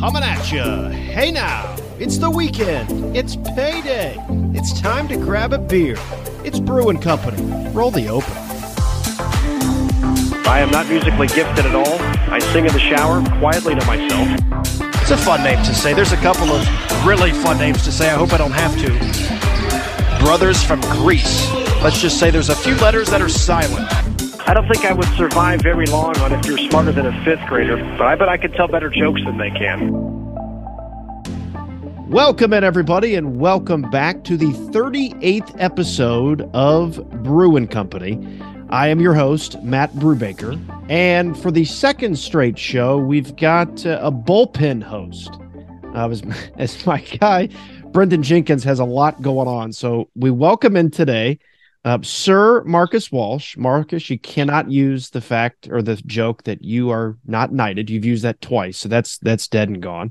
coming at you. Hey now, it's the weekend. It's payday. It's time to grab a beer. It's Brewing Company. Roll the open. I am not musically gifted at all. I sing in the shower quietly to myself. It's a fun name to say. There's a couple of really fun names to say. I hope I don't have to. Brothers from Greece. Let's just say there's a few letters that are silent. I don't think I would survive very long on if you're smarter than a fifth grader, but I bet I could tell better jokes than they can. Welcome in, everybody, and welcome back to the 38th episode of Brewing Company. I am your host, Matt Brubaker, and for the second straight show, we've got uh, a bullpen host. Uh, as, as my guy, Brendan Jenkins, has a lot going on, so we welcome in today uh, Sir Marcus Walsh. Marcus, you cannot use the fact or the joke that you are not knighted. You've used that twice, so that's that's dead and gone.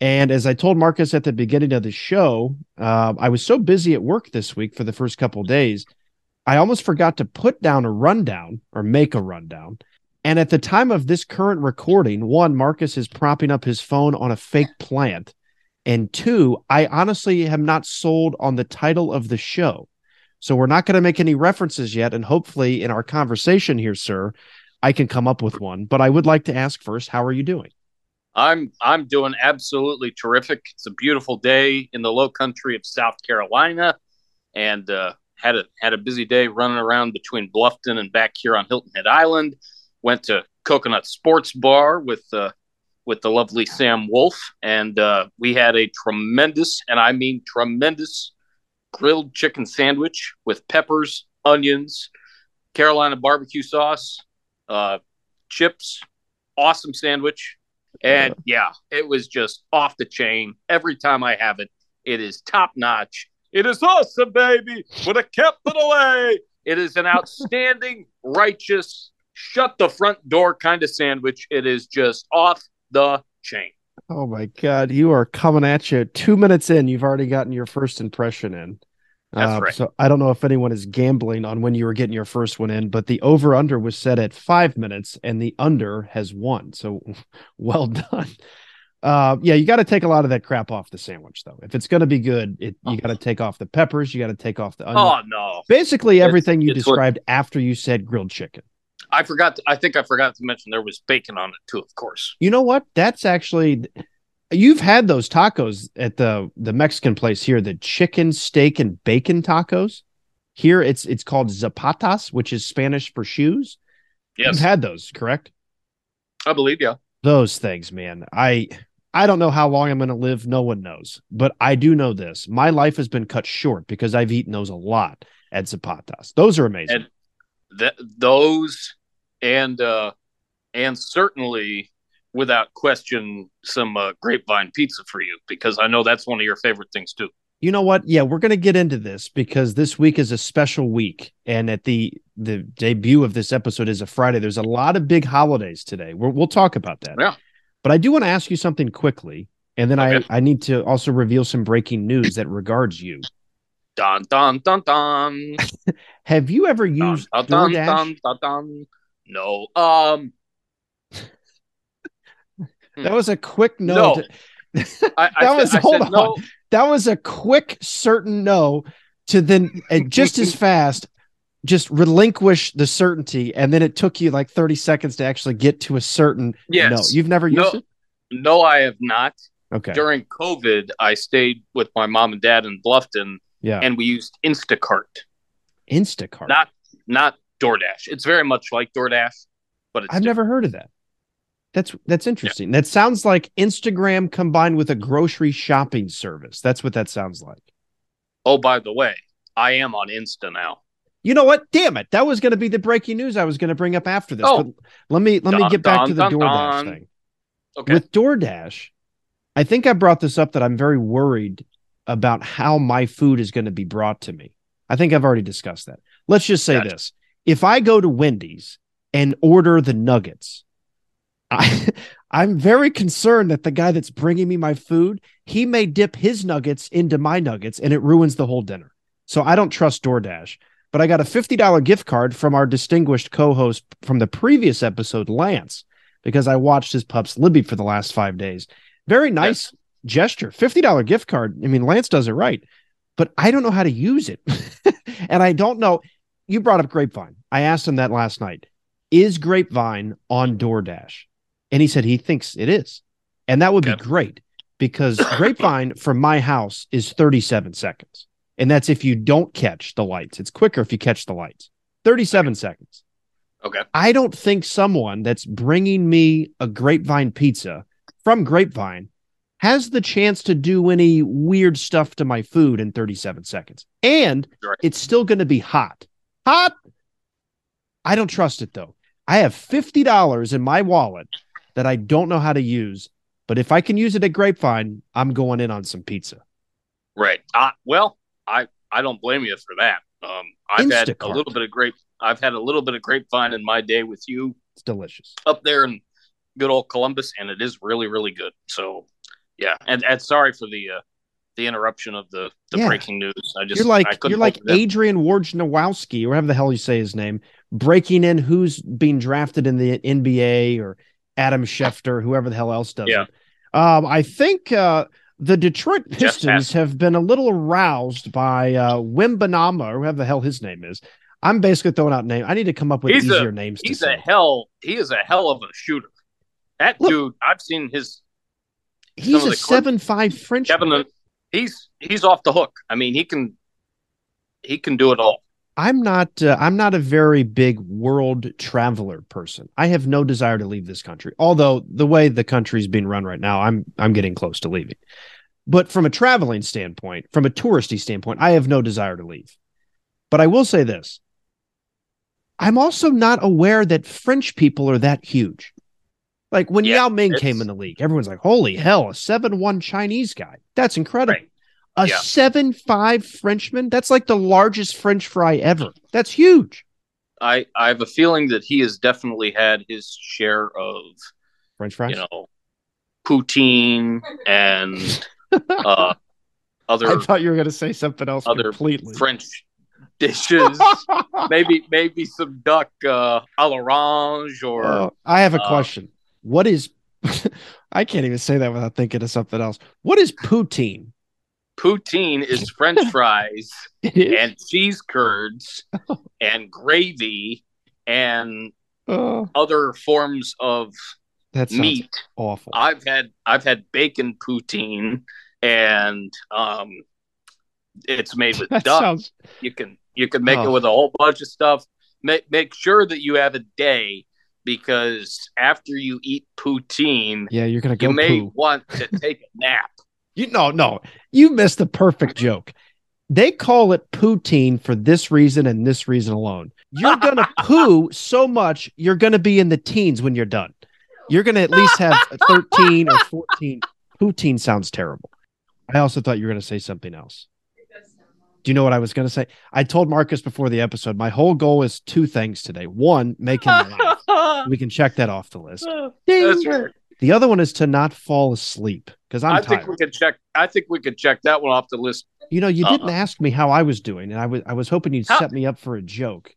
And as I told Marcus at the beginning of the show, uh, I was so busy at work this week for the first couple days, I almost forgot to put down a rundown or make a rundown. And at the time of this current recording, one, Marcus is propping up his phone on a fake plant. And two, I honestly am not sold on the title of the show. So we're not going to make any references yet. And hopefully, in our conversation here, sir, I can come up with one. But I would like to ask first, how are you doing? I'm I'm doing absolutely terrific. It's a beautiful day in the low country of South Carolina, and uh, had a had a busy day running around between Bluffton and back here on Hilton Head Island. Went to Coconut Sports Bar with uh, with the lovely Sam Wolf, and uh, we had a tremendous, and I mean tremendous, grilled chicken sandwich with peppers, onions, Carolina barbecue sauce, uh, chips. Awesome sandwich. And yeah, it was just off the chain. Every time I have it, it is top notch. It is awesome, baby, with a capital A. It is an outstanding, righteous, shut the front door kind of sandwich. It is just off the chain. Oh my God. You are coming at you. Two minutes in, you've already gotten your first impression in. That's Uh, right. So I don't know if anyone is gambling on when you were getting your first one in, but the over under was set at five minutes and the under has won. So well done. Uh, yeah, you got to take a lot of that crap off the sandwich, though. If it's going to be good, it, you got to take off the peppers, you got to take off the onion. Oh no. Basically, It's- everything you it's what- described after you said grilled chicken. I forgot to, I think I forgot to mention there was bacon on it too, of course. You know what? That's actually you've had those tacos at the the Mexican place here, the chicken, steak, and bacon tacos. Here it's it's called zapatas, which is Spanish for shoes. Yes. You've had those, correct? I believe you. Those things, man. I I don't know how long I'm going to live. No one knows, but I do know this: my life has been cut short because I've eaten those a lot at zapatas. Those are amazing. And Th- those and uh and certainly without question some uh, grapevine pizza for you because I know that's one of your favorite things too. you know what yeah we're going to get into this because this week is a special week and at the the debut of this episode is a friday there's a lot of big holidays today we'll, we'll talk about that Yeah. but i do want to ask you something quickly and then Okay. i i need to also reveal some breaking news that regards you Dun dun dun dun. have you ever used dun, dun, DoorDash? dun, dun, dun. No. Um that was a quick no, No. to- I, I That said- was- hold on. no. that was a quick certain no to then and just as fast just relinquish the certainty and then it took you like 30 seconds to actually get to a certain Yes. no you've never used No. it No, I have not. okay During COVID, I stayed with my mom and dad in Bluffton yeah and we used Instacart, instacart not not DoorDash. It's very much like DoorDash, but it's i've never heard of that that's that's interesting that sounds like instagram combined with a grocery shopping service that's what that sounds like Oh, by the way, I am on Insta now. you know what damn it that was going to be the breaking news i was going to bring up after this Oh. but let me let me Dun, get back dun, to the dun, doordash thing Okay. with DoorDash, I think I brought this up that I'm very worried about how my food is going to be brought to me. I think I've already discussed that. Let's just say Gotcha. this. If I go to Wendy's and order the nuggets, I I'm very concerned that the guy that's bringing me my food, he may dip his nuggets into my nuggets and it ruins the whole dinner. So I don't trust DoorDash. But I got a $50 gift card from our distinguished co-host from the previous episode, Lance, because I watched his pups Libby for the last five days. Very nice gesture. $50 gift card. I mean, Lance does it right, but I don't know how to use it. and I don't know. You brought up Grapevine. I asked him that last night. Is Grapevine on DoorDash? And he said he thinks it is. And that would be great because Grapevine from my house is 37 seconds. And that's if you don't catch the lights. It's quicker if you catch the lights. 37 seconds. Okay. I don't think someone that's bringing me a Grapevine pizza from Grapevine has the chance to do any weird stuff to my food in 37 seconds. And it's still going to be hot. Hot. I don't trust it though. I have $50 in my wallet that I don't know how to use, but if I can use it at Grapevine, I'm going in on some pizza. Right. Uh, well, I I don't blame you for that. Um, I've had a little bit of grape. I've had a little bit of grapevine in my day with you It's delicious. up there in good old Columbus, and it is really really good. So, yeah. And, and sorry for the uh, the interruption of the the Yeah. breaking news. I just you're like you're like hold it in. Adrian Wojnarowski, or whatever the hell you say his name, breaking in who's being drafted in the NBA or Adam Schefter, whoever the hell else does Yeah. it. Um, I think uh, the Detroit Pistons have been a little aroused by uh, Wimbanama, or whoever the hell his name is. I'm basically throwing out names. I need to come up with He's a- easier names. To He's a hell. He is a hell of a shooter. That Look. dude. I've seen his He's a clip- seven five French. Kevin. He's he's off the hook. I mean, he can he can do it all. I'm not uh, I'm not a very big world traveler person. I have no desire to leave this country. Although the way the country's being run right now, I'm I'm getting close to leaving. But from a traveling standpoint, from a touristy standpoint, I have no desire to leave. But I will say this. I'm also not aware that French people are that huge. Like when Yeah, Yao Ming it's- came in the league, everyone's like, "Holy hell, a 7-1 Chinese guy. That's incredible." Right. A Yeah. seven five Frenchman? That's like the largest French fry ever. That's huge. I I have a feeling that he has definitely had his share of French fries. you know poutine and uh, other. I thought you were going to say something else other completely. French dishes. maybe maybe some duck uh, à l'orange or Uh, I have a uh, question. What is? I can't even say that without thinking of something else. What is poutine? poutine is French fries It is. and cheese curds and gravy and Oh, other forms of that meat. awful. I've had I've had bacon poutine and um it's made with that duck. sounds. You can you can make it Oh. with a whole bunch of stuff. Make make sure that you have a day because after you eat poutine, Yeah, you're going to go. you may poo. want to take a nap. You no, no. You missed the perfect joke. They call it poutine for this reason and this reason alone. You're gonna poo so much, you're gonna be in the teens when you're done. You're gonna at least have 13 or 14. Poutine sounds terrible. I also thought you were gonna say something else. Do you know what I was gonna say? I told Marcus before the episode, my whole goal is two things today. One, make him laugh. We can check that off the list. That's right. The other one is to not fall asleep because I'm I tired. think we could check. I think we could check that one off the list. You know, you uh-uh. didn't Uh-uh. ask me how I was doing, and I was I was hoping you'd How- set me up for a joke.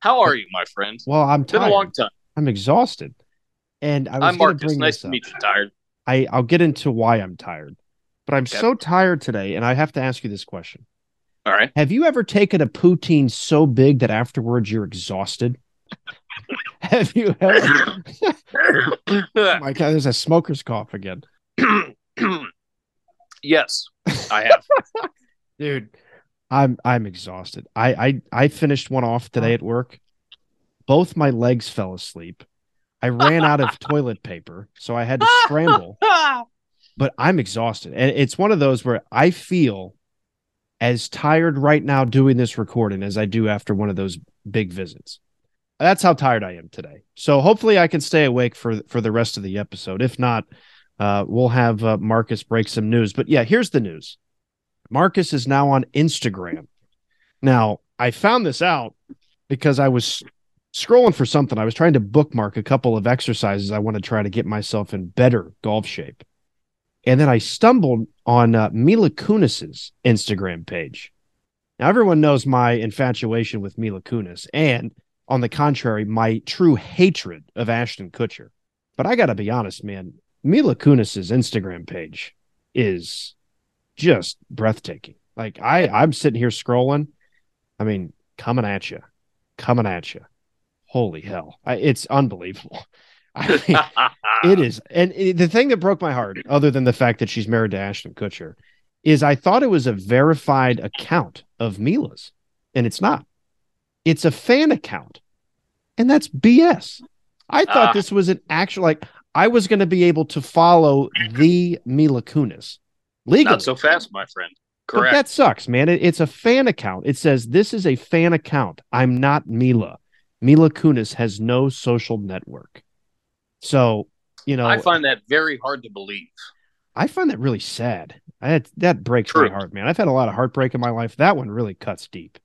How are you, my friend? Well, I'm It's been tired. a long time. I'm exhausted, and I was I'm going to Marcus. bring Nice to up. meet you. Tired. I I'll get into why I'm tired, but I'm Okay. so tired today, and I have to ask you this question: All right. Have you ever taken a poutine so big that afterwards you're exhausted? have you ever? oh my God, there's a smoker's cough again, yes, I have. dude. I'm I'm exhausted. I I I finished one off today at work. Both my legs fell asleep. I ran out of toilet paper, so I had to scramble. But I'm exhausted. And it's one of those where I feel as tired right now doing this recording as I do after one of those big visits. That's how tired I am today. So hopefully I can stay awake for for the rest of the episode. If not, uh, we'll have uh, Marcus break some news. But yeah, here's the news. Marcus is now on Instagram. Now, I found this out because I was scrolling for something. I was trying to bookmark a couple of exercises I want to try to get myself in better golf shape. And then I stumbled on uh, Mila Kunis's Instagram page. Now, everyone knows my infatuation with Mila Kunis, and on the contrary, my true hatred of Ashton Kutcher. But I got to be honest, man, Mila Kunis's Instagram page is just breathtaking. Like I, I'm sitting here scrolling. I mean, coming at you, coming at you. Holy hell, I, it's unbelievable. I mean, it is, and it, the thing that broke my heart, other than the fact that she's married to Ashton Kutcher, is I thought it was a verified account of Mila's, and it's not. It's a fan account, and that's BS. I thought Ah. this was an actual like I was going to be able to follow the Mila Kunis legally. Not so fast, my friend. But Correct. that sucks, man. It, it's a fan account. It says this is a fan account. I'm not Mila. Mila Kunis has no social network. So, you know, I find that very hard to believe. I find that really sad. I had, that breaks True. my heart, man. I've had a lot of heartbreak in my life. That one really cuts deep.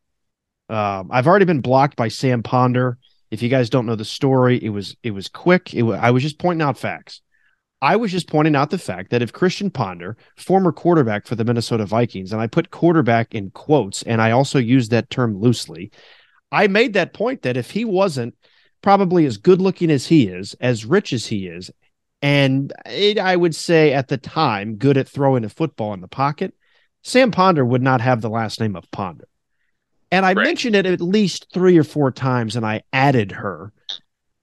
Um, I've already been blocked by Sam Ponder. If you guys don't know the story, it was it was quick. It wa- I was just pointing out facts. I was just pointing out the fact that if Christian Ponder, former quarterback for the Minnesota Vikings, and I put quarterback in quotes, and I also used that term loosely, I made that point that if he wasn't probably as good looking as he is, as rich as he is, and it, I would say at the time, good at throwing a football in the pocket, Sam Ponder would not have the last name of Ponder. And I Right. mentioned it at least three or four times, and I added her,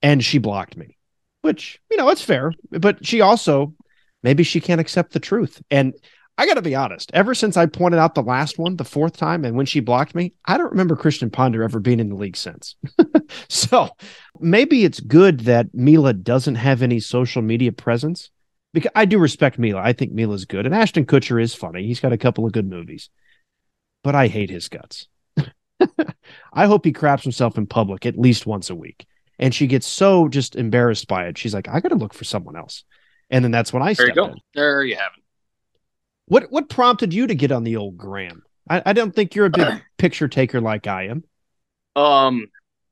and she blocked me, which, you know, it's fair. But she also, maybe she can't accept the truth. And I got to be honest, ever since I pointed out the last one, the fourth time, and when she blocked me, I don't remember Christian Ponder ever being in the league since. so maybe it's good that Mila doesn't have any social media presence because I do respect Mila. I think Mila's good, and Ashton Kutcher is funny. He's got a couple of good movies, but I hate his guts. I hope he craps himself in public at least once a week. And she gets so just embarrassed by it. She's like, I got to look for someone else. And then that's when I There you go. in. There you have it. What what prompted you to get on the old gram? I, I don't think you're a big picture taker like I am. Um,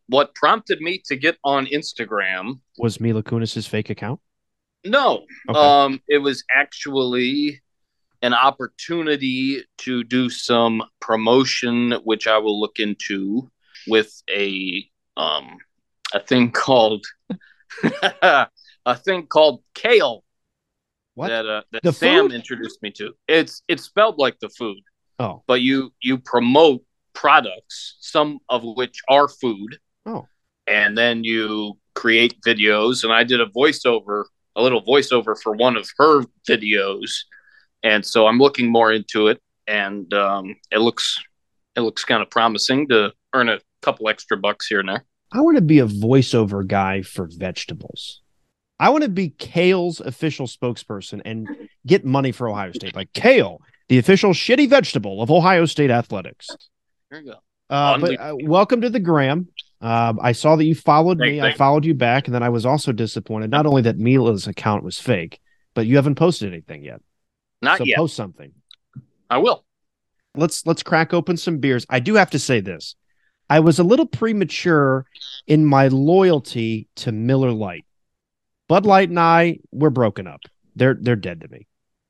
what prompted me to get on Instagram? Was Mila Kunis's fake account? No, Okay. um, it was actually an opportunity to do some promotion, which I will look into with a um a thing called a thing called kale what? that uh, that The Sam food? introduced me to. It's it's spelled like the food, oh, but you you promote products, some of which are food. Oh. And then you create videos and I did a voiceover, a little voiceover for one of her videos. And so I'm looking more into it and um, it looks it looks kind of promising to earn a couple extra bucks here and there. I want to be a voiceover guy for vegetables. I want to be Kale's official spokesperson and get money for Ohio State. Like Kale, the official shitty vegetable of Ohio State athletics. There you go. Uh, but uh, welcome to the gram. Um, I saw that you followed me. I followed you back, and then I was also disappointed. Not only that Mila's account was fake, but you haven't posted anything yet. Not so yet. post something. I will. Let's let's crack open some beers. I do have to say this. I was a little premature in my loyalty to Miller Lite. Bud Light and I, we're broken up. They're they're dead to me.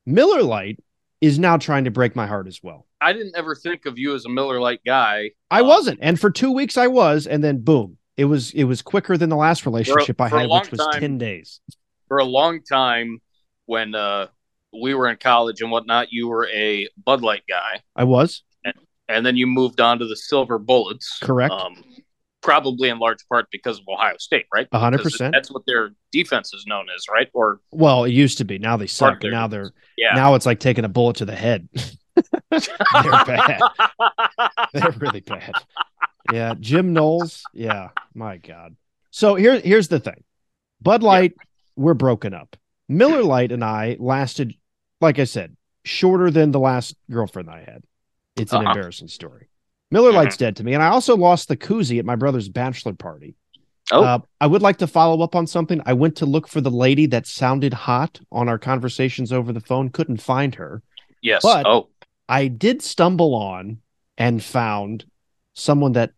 Miller Lite is now trying to break my heart as well. I didn't ever think of you as a Miller Lite guy. I Um, wasn't, and for two weeks I was, and then boom, it was it was quicker than the last relationship I had, which was time- ten days. for a long time when uh, we were in college and whatnot. You were a Bud Light guy. I was and then you moved on to the Silver Bullets. Correct. Um, probably in large part because of Ohio State, right? A hundred percent. That's what their defense is known as, right? Or well. It used to be. Now they suck. Now they're yeah, now it's like taking a bullet to the head. they're bad. They're really bad. Yeah, Jim Knowles. Yeah, my God. So here, here's the thing. Bud Light, we're broken up. Miller Lite and I lasted, like I said, shorter than the last girlfriend I had. It's an Uh-huh. embarrassing story. Miller Mhm. Lite's dead to me, and I also lost the koozie at my brother's bachelor party. Oh. Uh, I would like to follow up on something. I went to look for the lady that sounded hot on our conversations over the phone. Couldn't find her. yes. but- oh, I did stumble on and found someone that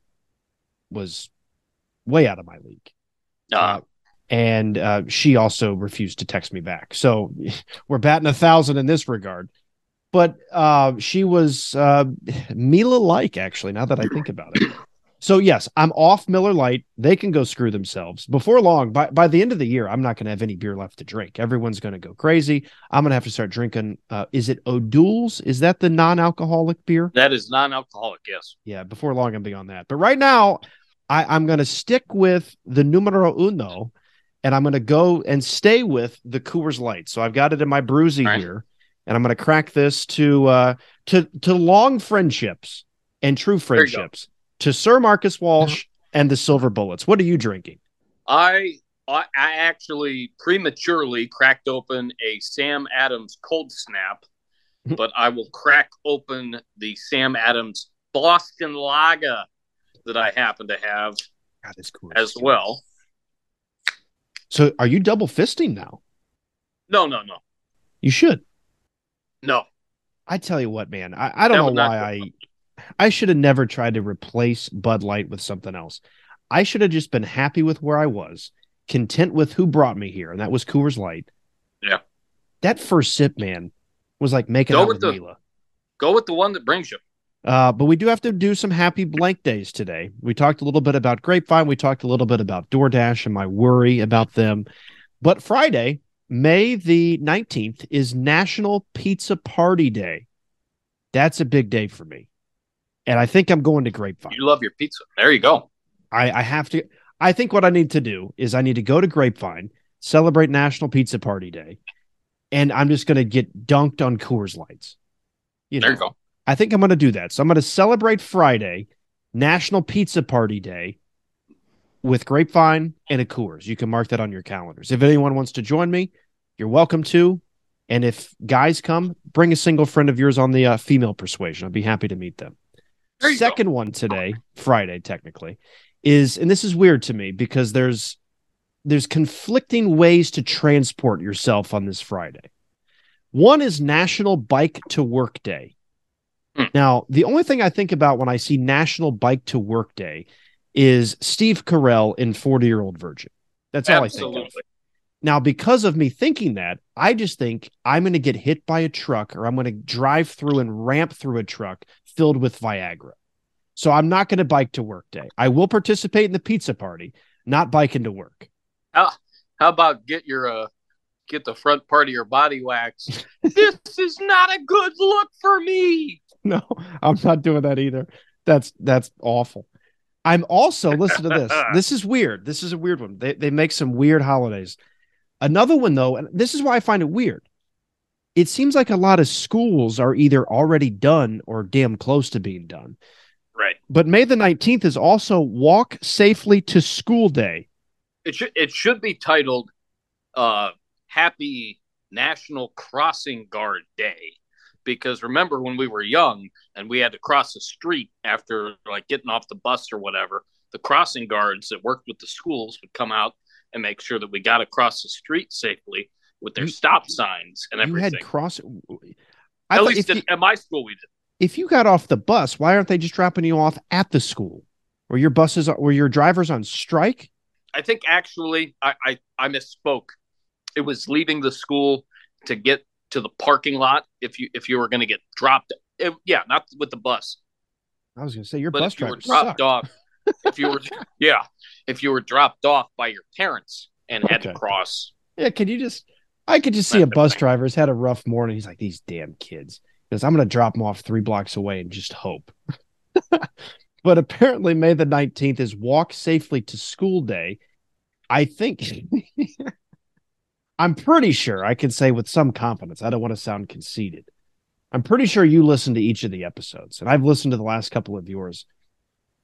was way out of my league. uh, and uh, she also refused to text me back. So we're batting a thousand in this regard. But uh, she was uh, Mila like, actually, now that I think about it. So yes, I'm off Miller Lite. They can go screw themselves. Before long, by by the end of the year, I'm not going to have any beer left to drink. Everyone's going to go crazy. I'm going to have to start drinking. Uh, is it O'Doul's? Is that the non-alcoholic beer? That is non-alcoholic. Yes. Yeah. Before long, I'm be on that. But right now, I, I'm going to stick with the numero uno, and I'm going to go and stay with the Coors Light. So I've got it in my bruisey Right. here, and I'm going to crack this to uh to to long friendships and true friendships to Sir Marcus Walsh and the Silver Bullets. What are you drinking? I I actually prematurely cracked open a Sam Adams cold snap, but I will crack open the Sam Adams Boston Lager that I happen to have God, Coors as well. So are you double fisting now? No, no, no, You should. no. I tell you what, man. I, I don't That know why I I should have never tried to replace Bud Light with something else. I should have just been happy with where I was, content with who brought me here, and that was Coors Light. Yeah. That first sip, man, was like making Go out with with the- Mila. Go with the one that brings you. Uh, but we do have to do some happy blank days today. We talked a little bit about Grapevine. We talked a little bit about DoorDash and my worry about them. But Friday, May the 19th, is National Pizza Party Day. That's a big day for me. And I think I'm going to Grapevine. You love your pizza. There you go. I, I have to. I think what I need to do is I need to go to Grapevine, celebrate National Pizza Party Day, and I'm just going to get dunked on Coors Lights. You There know, you go. I think I'm going to do that. So I'm going to celebrate Friday, National Pizza Party Day, with Grapevine and a Coors. You can mark that on your calendars. If anyone wants to join me, you're welcome to. And if guys come, bring a single friend of yours on the uh, female persuasion. I'd be happy to meet them. You go. Second one today, Friday technically, is and this is weird to me because there's there's conflicting ways to transport yourself on this Friday. One is National Bike to Work Day. Hmm. Now, the only thing I think about when I see National Bike to Work Day is Steve Carell in 40 Year Old Virgin. That's all I think of. Now, because of me thinking that, I just think I'm going to get hit by a truck or I'm going to drive through and ramp through a truck filled with Viagra. So I'm not going to bike to work day. I will participate in the pizza party, not biking to work. How about get your uh get the front part of your body waxed? this is not a good look for me. No, I'm not doing that either. That's that's awful. I'm also listen to this. This is weird. This is a weird one. They they make some weird holidays. Another one though, and this is why I find it weird. It seems like a lot of schools are either already done or damn close to being done. Right. But May the 19th is also Walk Safely to School Day. It should it should be titled uh Happy National Crossing Guard Day. Because remember when we were young and we had to cross the street after like getting off the bus or whatever, the crossing guards that worked with the schools would come out and make sure that we got across the street safely with their You- stop signs and everything. You had cross. I At least at, you, at my school we did. if you got off the bus, why aren't they just dropping you off at the school? Where your buses are, where your drivers on strike? I think actually I, I I misspoke. It was leaving the school to get to the parking lot if you if you were going to get dropped. It- yeah, not with the bus, I was going to say your but bus if you were dropped sucked. off, if you were yeah, if you were dropped off by your parents and had to cross. Yeah, can you just? I could just see a bus okay. driver's had a rough morning. He's like, these damn kids. Because I'm going to drop them off three blocks away and just hope. but apparently, May the 19th is Walk Safely to School Day. I think, I'm pretty sure I can say with some confidence, I don't want to sound conceited. I'm pretty sure you listened to each of the episodes, and I've listened to the last couple of yours.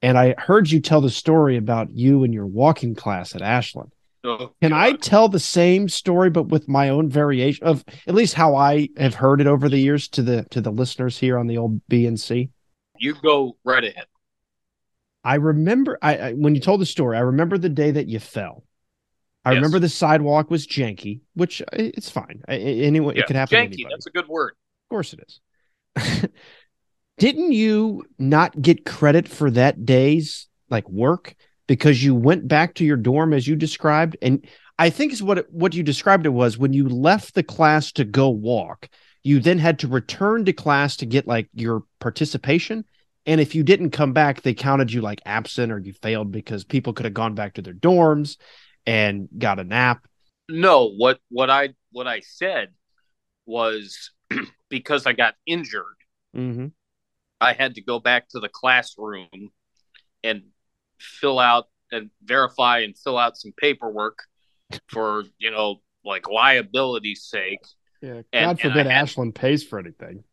And I heard you tell the story about you and your walking class at Ashland. Oh, Can I tell the same story but with my own variation of at least how I have heard it over the years to the to the listeners here on the old BNC? You go right ahead. I remember I, I when you told the story, I remember the day that you fell. I Yes. remember the sidewalk was janky, which uh, it's fine. Anyone, Yeah, it could happen janky. That's a good word. Of course it is. Didn't you not get credit for that day's like work because you went back to your dorm as you described? And I think is what it, what you described it was when you left the class to go walk, you then had to return to class to get like your participation And if you didn't come back, they counted you like absent or you failed because people could have gone back to their dorms and got a nap. No, what what I what I said was because I got injured, Mm-hmm. I had to go back to the classroom and fill out and verify and fill out some paperwork for you know like liability's sake. Yeah. God and forbid I had- Ashland pays for anything.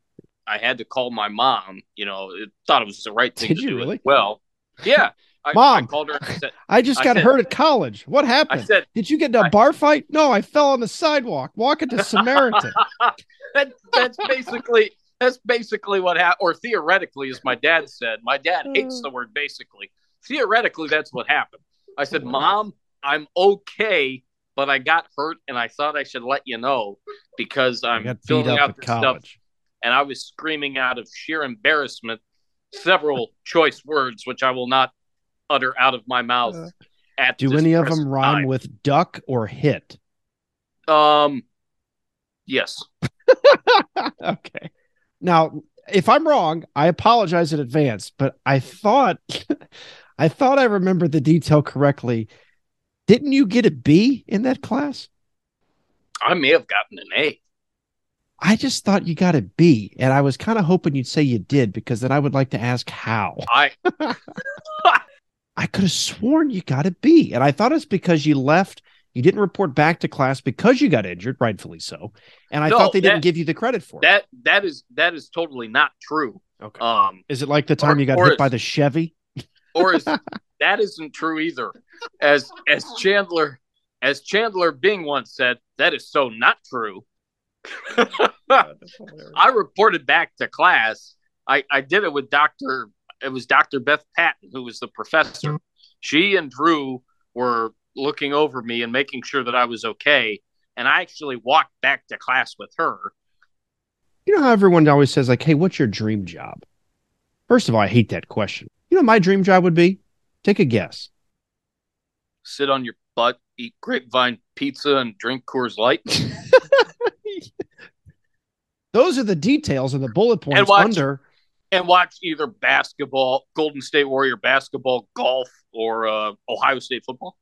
I had to call my mom. You know, it, thought it was the right thing Did to you do. really? Well, yeah. I, I Mom. called her. And said, I just I got said- hurt at college. What I happened? said Did you get in a I- bar fight? No, I fell on the sidewalk walking to Samaritan. that, that's basically that's basically what happened, or theoretically, as my dad said. My dad hates mm. the word basically. Theoretically, that's what happened. I said, "Mom, I'm okay, but I got hurt, and I thought I should let you know because I I'm got beat filling up out at this stuff." college. And I was screaming out of sheer embarrassment several choice words, which I will not utter out of my mouth. Uh, at Do any of them rhyme time. with duck or hit? Um, yes. okay. Now, if I'm wrong, I apologize in advance, but I thought I thought I remembered the detail correctly. Didn't you get a B in that class? I may have gotten an A. I just thought you got a B, and I was kind of hoping you'd say you did because then I would like to ask how. I I could have sworn you got a B, and I thought it's because you left. You didn't report back to class because you got injured, rightfully so. And I No, thought they didn't give you the credit for it. that that is that is totally not true. Okay. Um, Is it like the time or- you got hit is- by the Chevy? or is that isn't true either. As as Chandler as Chandler Bing once said, that is so not true. I reported back to class. I, I did it with Dr. It was Dr. Beth Patton, who was the professor. Mm-hmm. She and Drew were looking over me and making sure that I was okay. And I actually walked back to class with her. You know how everyone always says, like, hey, what's your dream job? First of all, I hate that question. You know what my dream job would be? Take a guess. Sit on your butt, eat grapevine pizza, and drink Coors Light. Those are the details and the bullet points watch- under. And watch either basketball, Golden State Warrior basketball, golf, or uh, Ohio State football.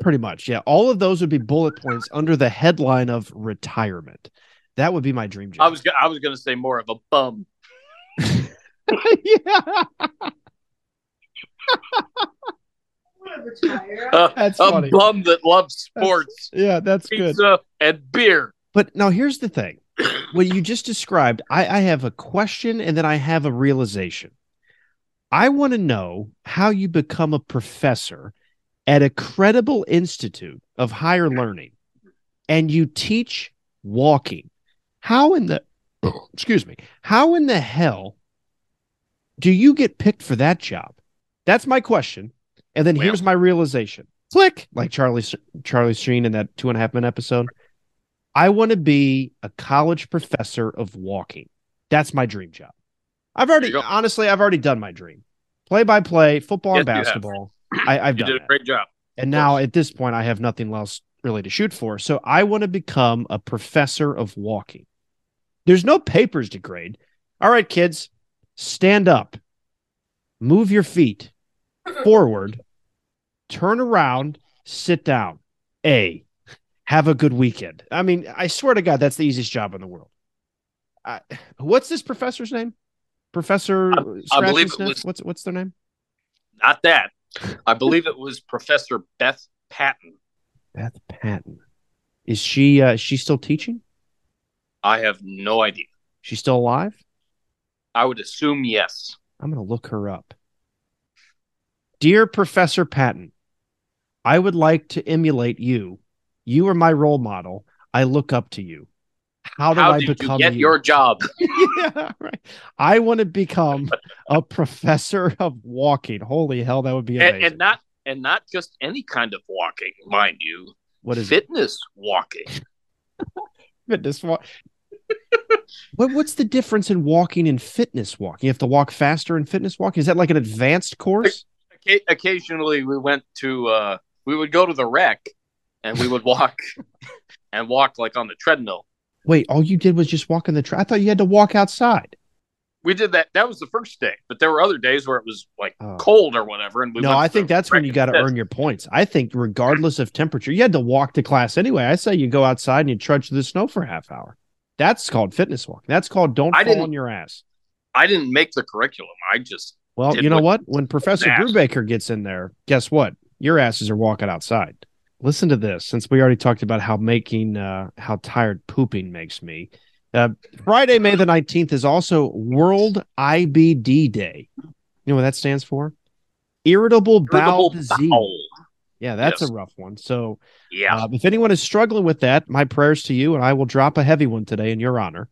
Pretty much. Yeah. All of those would be bullet points under the headline of retirement. That would be my dream job. I was I was going to say more of a bum. yeah. Uh, That's a funny. bum that loves sports, Yeah, that's good. pizza, and beer. But now here's the thing. What you just described, I, I have a question and then I have a realization. I want to know how you become a professor at a credible institute of higher learning and you teach walking. How in the excuse me, how in the hell do you get picked for that job? That's my question. And then Well- here's my realization. Click, like Charlie Charlie Sheen in that two and a half minute episode. I want to be a college professor of walking. That's my dream job. I've already, There you go. honestly, I've already done my dream. Play by play, football and Yes, have. basketball. I, I've You done did a that. great job. And now at this point, I have nothing else really to shoot for. So I want to become a professor of walking. There's no papers to grade. All right, kids, stand up, move your feet forward, turn around, sit down. A, have a good weekend. I mean, I swear to God, that's the easiest job in the world. I, what's this professor's name? Professor I Scratch believe it was- What's what's their name? Not that. I believe it was Professor Beth Patton. Beth Patton. Is she uh is she still teaching? I have no idea. She's still alive? I would assume yes. I'm going to look her up. Dear Professor Patton, I would like to emulate you. You are my role model. I look up to you. How do How I did you become get you? your job? yeah, right. I want to become a professor of walking. Holy hell, that would be amazing. And, and not and not just any kind of walking, mind you. what is it? fitness walking? Fitness walk. what, what's the difference in walking and fitness walking? You have to walk faster in fitness walking. Is that like an advanced course? Occasionally, we went to uh, we would go to the rec, and we would walk and walk like on the treadmill. Wait, all you did was just walk in the track. I thought you had to walk outside. we did that. That was the first day, but there were other days where it was like Oh. cold or whatever. And we no, I think that's when you got to earn your points. I think regardless of temperature, you had to walk to class anyway. I say you go outside and you trudge through the snow for a half hour. That's called fitness walking. That's called don't I fall on your ass. I didn't make the curriculum. I just Well, you know what-? When Professor. Brubaker gets in there, guess what? Your asses are walking outside. Listen to this. Since we already talked about how making uh, how tired pooping makes me, uh, Friday, May the nineteenth is also World IBD Day. You know what that stands for? Irritable bowel irritable disease. bowel. Yeah, that's Yes. a rough one. So, Yeah. uh, if anyone is struggling with that, my prayers to you, and I will drop a heavy one today in your honor.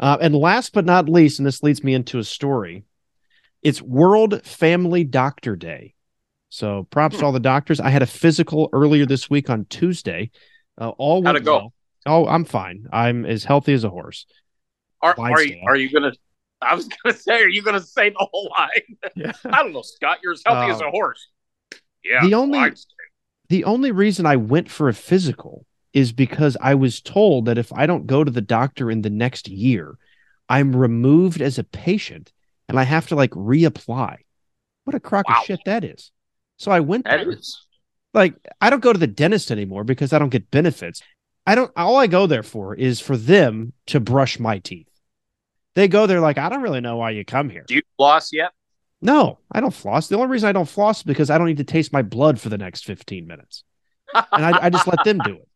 Uh, and last but not least, and this leads me into a story, it's World Family Doctor Day. So, props Hmm. to all the doctors. I had a physical earlier this week on Tuesday. Uh, all How'd it go? well. Oh, I'm fine. I'm as healthy as a horse. Are, are you are you gonna? I was gonna say, are you gonna say the whole line? Yeah. I don't know, Scott. You're as healthy as Uh, a horse. Yeah. the only- the only reason I went for a physical is because I was told that if I don't go to the doctor in the next year, I'm removed as a patient and I have to like reapply. What a crock Wow. of shit that is. So I went there. is. Like I don't go to the dentist anymore because I don't get benefits. I don't all I go there for is for them to brush my teeth. They go there like I don't really know why you come here. Do you floss yet? No, I don't floss. The only reason I don't floss is because I don't need to taste my blood for the next 15 minutes. And I, I just let them do it.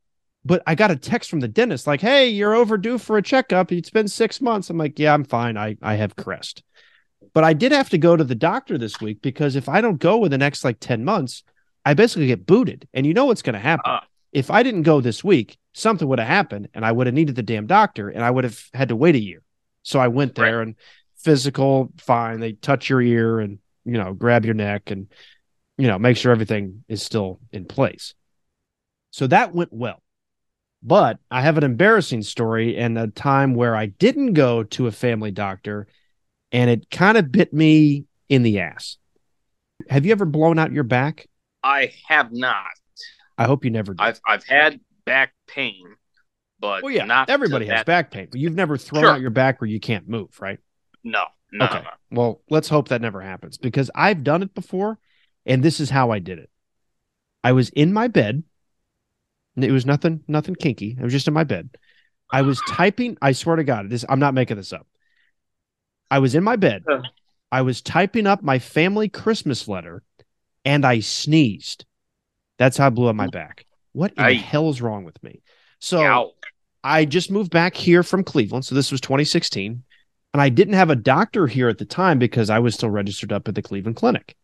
But I got a text from the dentist like, hey, you're overdue for a checkup. It's been six months. I'm like, yeah, I'm fine. I, I have crest. But I did have to go to the doctor this week because if I don't go in the next like 10 months, I basically get booted. And you know what's going to happen. Ah. if I didn't go this week, something would have happened and I would have needed the damn doctor and I would have had to wait a year. So I went there and physical, fine. They touch your ear and, you know, grab your neck and, you know, make sure everything is still in place. So that went well. But I have an embarrassing story and a time where I didn't go to a family doctor and it kind of bit me in the ass. Have you ever blown out your back? I have not. I hope you never did. I've I've had back pain, but well, yeah, not everybody has that- back pain, but you've never thrown Sure. out your back where you can't move, right? No, no, Okay. no, no. Well, let's hope that never happens because I've done it before, and this is how I did it. I was in my bed. It was nothing, nothing kinky. I was just in my bed. I was typing. I swear to God, this I'm not making this up. I was in my bed. I was typing up my family Christmas letter, and I sneezed. That's how I blew up my back. What in Aye. the hell is wrong with me? So Ow. I just moved back here from Cleveland. So this was 2016. And I didn't have a doctor here at the time because I was still registered up at the Cleveland Clinic.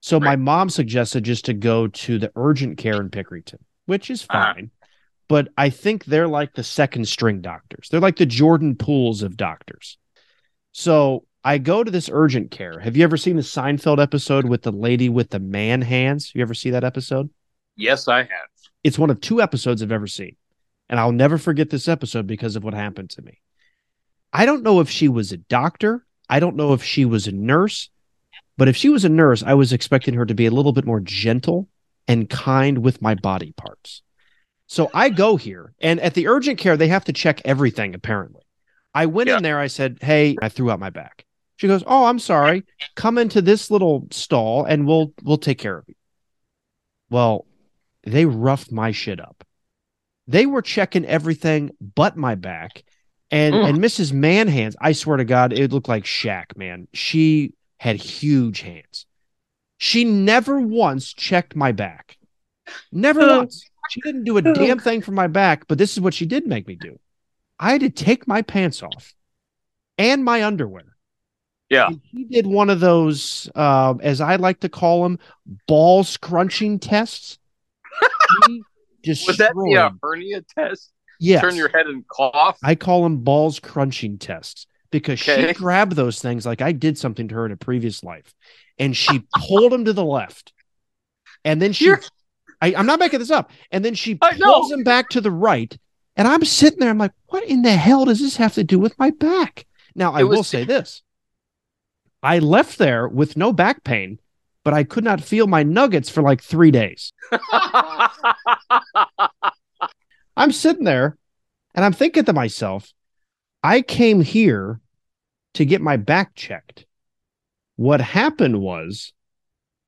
So my mom suggested just to go to the urgent care in Pickerington, which is Uh-huh. fine. But I think they're like the second string doctors. They're like the Jordan Pooles of doctors. So I go to this urgent care. Have you ever seen the Seinfeld episode with the lady with the man hands? You ever see that episode? Yes, I have. it's one of two episodes I've ever seen. And I'll never forget this episode because of what happened to me. I don't know if she was a doctor. I don't know if she was a nurse. But if she was a nurse, I was expecting her to be a little bit more gentle and kind with my body parts. So I go here, and at the urgent care, they have to check everything, apparently. I went Yeah. in there, I said, Hey, I threw out my back. She goes, Oh, I'm sorry. Come into this little stall and we'll we'll take care of you. Well, they roughed my shit up. They were checking everything but my back. And Mm. and Mrs. Manhands, I swear to God, it looked like Shaq, man. She had huge hands. She never once checked my back. Never once. She didn't do a damn thing for my back, but this is what she did make me do. I had to take my pants off and my underwear. Yeah. And he did one of those, uh, as I like to call them, ball scrunching tests. Was that the uh, hernia test? Yes. Turn your head and cough. I call them balls crunching tests because she grabbed those things like I did something to her in a previous life, and she pulled them to the left, and then she. You're- I, I'm not making this up. And then she pulls them back to the right, and I'm sitting there. I'm like, what in the hell does this have to do with my back? Now I was- will say this: I left there with no back pain, but I could not feel my nuggets for like three days. I'm sitting there and I'm thinking to myself, I came here to get my back checked. What happened was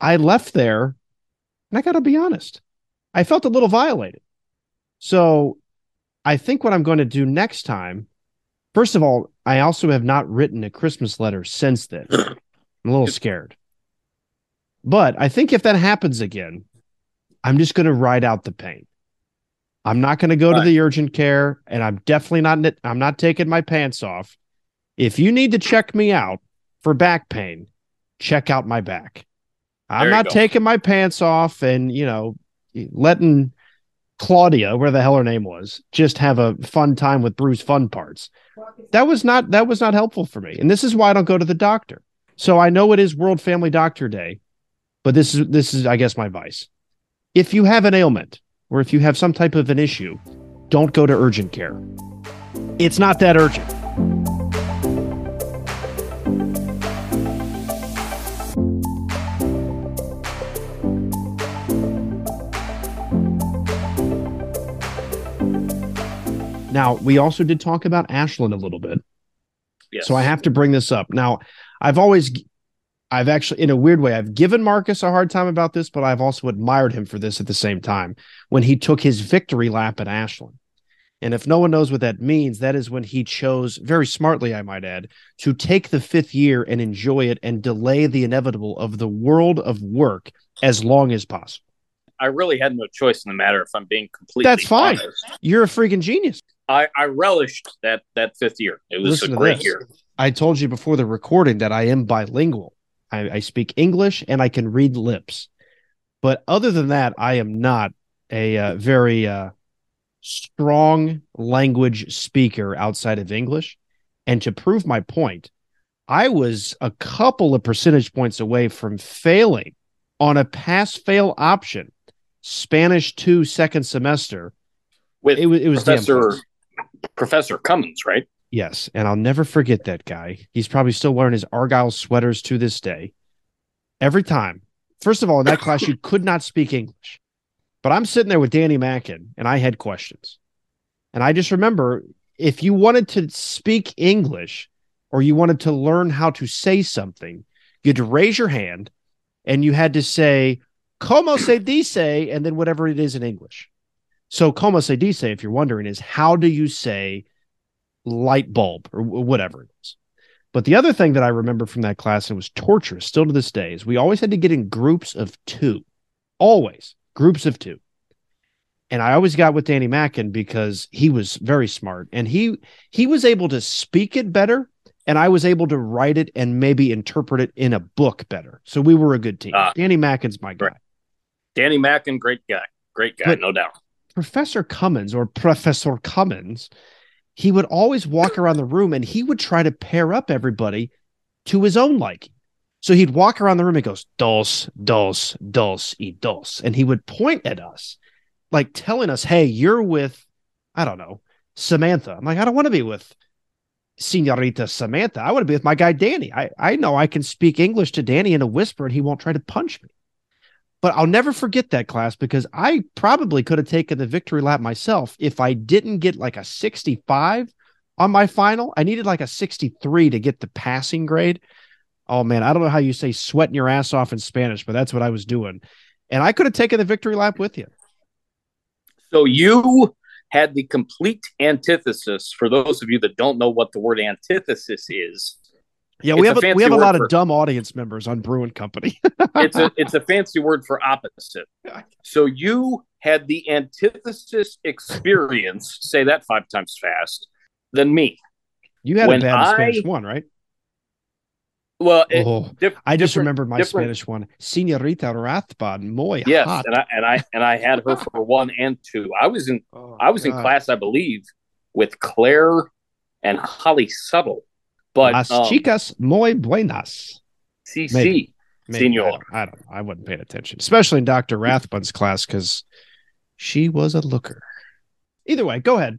I left there, and I got to be honest, I felt a little violated. So I think what I'm going to do next time, first of all, I also have not written a Christmas letter since then. I'm a little scared. But I think if that happens again, I'm just going to ride out the pain. I'm not going to go right. to the urgent care, and I'm definitely not. I'm not taking my pants off. If you need to check me out for back pain, check out my back. I'm not go. taking my pants off and you know letting Claudia, where the hell her name was, just have a fun time with Bruce Fun Parts. That was not that was not helpful for me, and this is why I don't go to the doctor. So I know it is World Family Doctor Day, but this is this is I guess my advice. If you have an ailment or if you have some type of an issue, don't go to urgent care. It's not that urgent. Now, we also did talk about Ashland a little bit. Yes. So I have to bring this up. Now, I've always I've actually, in a weird way, I've given Marcus a hard time about this, but I've also admired him for this at the same time when he took his victory lap at Ashland. And if no one knows what that means, that is when he chose, very smartly, I might add, to take the fifth year and enjoy it and delay the inevitable of the world of work as long as possible. I really had no choice in the matter if I'm being completely That's fine. Honest. You're a freaking genius. I, I relished that that fifth year. It was Listen a great year. I told you before the recording that I am bilingual. I, I speak English and I can read lips. But other than that, I am not a uh, very uh, strong language speaker outside of English. And to prove my point, I was a couple of percentage points away from failing on a pass fail option, Spanish two second semester. With it, it was Professor Professor Cummins, right? Yes, and I'll never forget that guy. He's probably still wearing his Argyle sweaters to this day. Every time. First of all, in that class, you could not speak English. But I'm sitting there with Danny Mackin, and I had questions. And I just remember if you wanted to speak English or you wanted to learn how to say something, you had to raise your hand and you had to say, Como se dice, and then whatever it is in English. So, como se dice, if you're wondering, is how do you say light bulb or whatever it is. But the other thing that I remember from that class, and was torturous still to this day, is we always had to get in groups of two, always groups of two. And I always got with Danny Mackin because he was very smart and he he was able to speak it better and I was able to write it and maybe interpret it in a book better. So we were a good team. Uh, Danny Mackin's my guy. Danny Mackin, great guy. Great guy, but no doubt. Professor Cummins or Professor Cummins he would always walk around the room and he would try to pair up everybody to his own liking. So he'd walk around the room and goes, dos, dos, dos, y dos. And he would point at us, like telling us, hey, you're with, I don't know, Samantha. I'm like, I don't want to be with Senorita Samantha. I want to be with my guy Danny. I, I know I can speak English to Danny in a whisper and he won't try to punch me. But I'll never forget that class because I probably could have taken the victory lap myself if I didn't get like a 65 on my final. I needed like a 63 to get the passing grade. Oh man, I don't know how you say sweating your ass off in Spanish, but that's what I was doing. And I could have taken the victory lap with you. So you had the complete antithesis. For those of you that don't know what the word antithesis is, yeah, we have a, we have a lot for, of dumb audience members on Bru and Company. it's a it's a fancy word for opposite. So you had the antithesis experience. say that five times fast than me. You had when a bad I, Spanish one, right? Well, it, oh, diff- I just remembered my Spanish one, Senorita Rathbun, muy yes, hot. and I and I and I had her for one and two. I was in oh, I was God. in class, I believe, with Claire and Holly Subtle but Las um, chicas muy buenas. Sí, sí, senor. I don't, I, wasn't paying attention, especially in Dr. Rathbun's class because she was a looker. Either way, go ahead.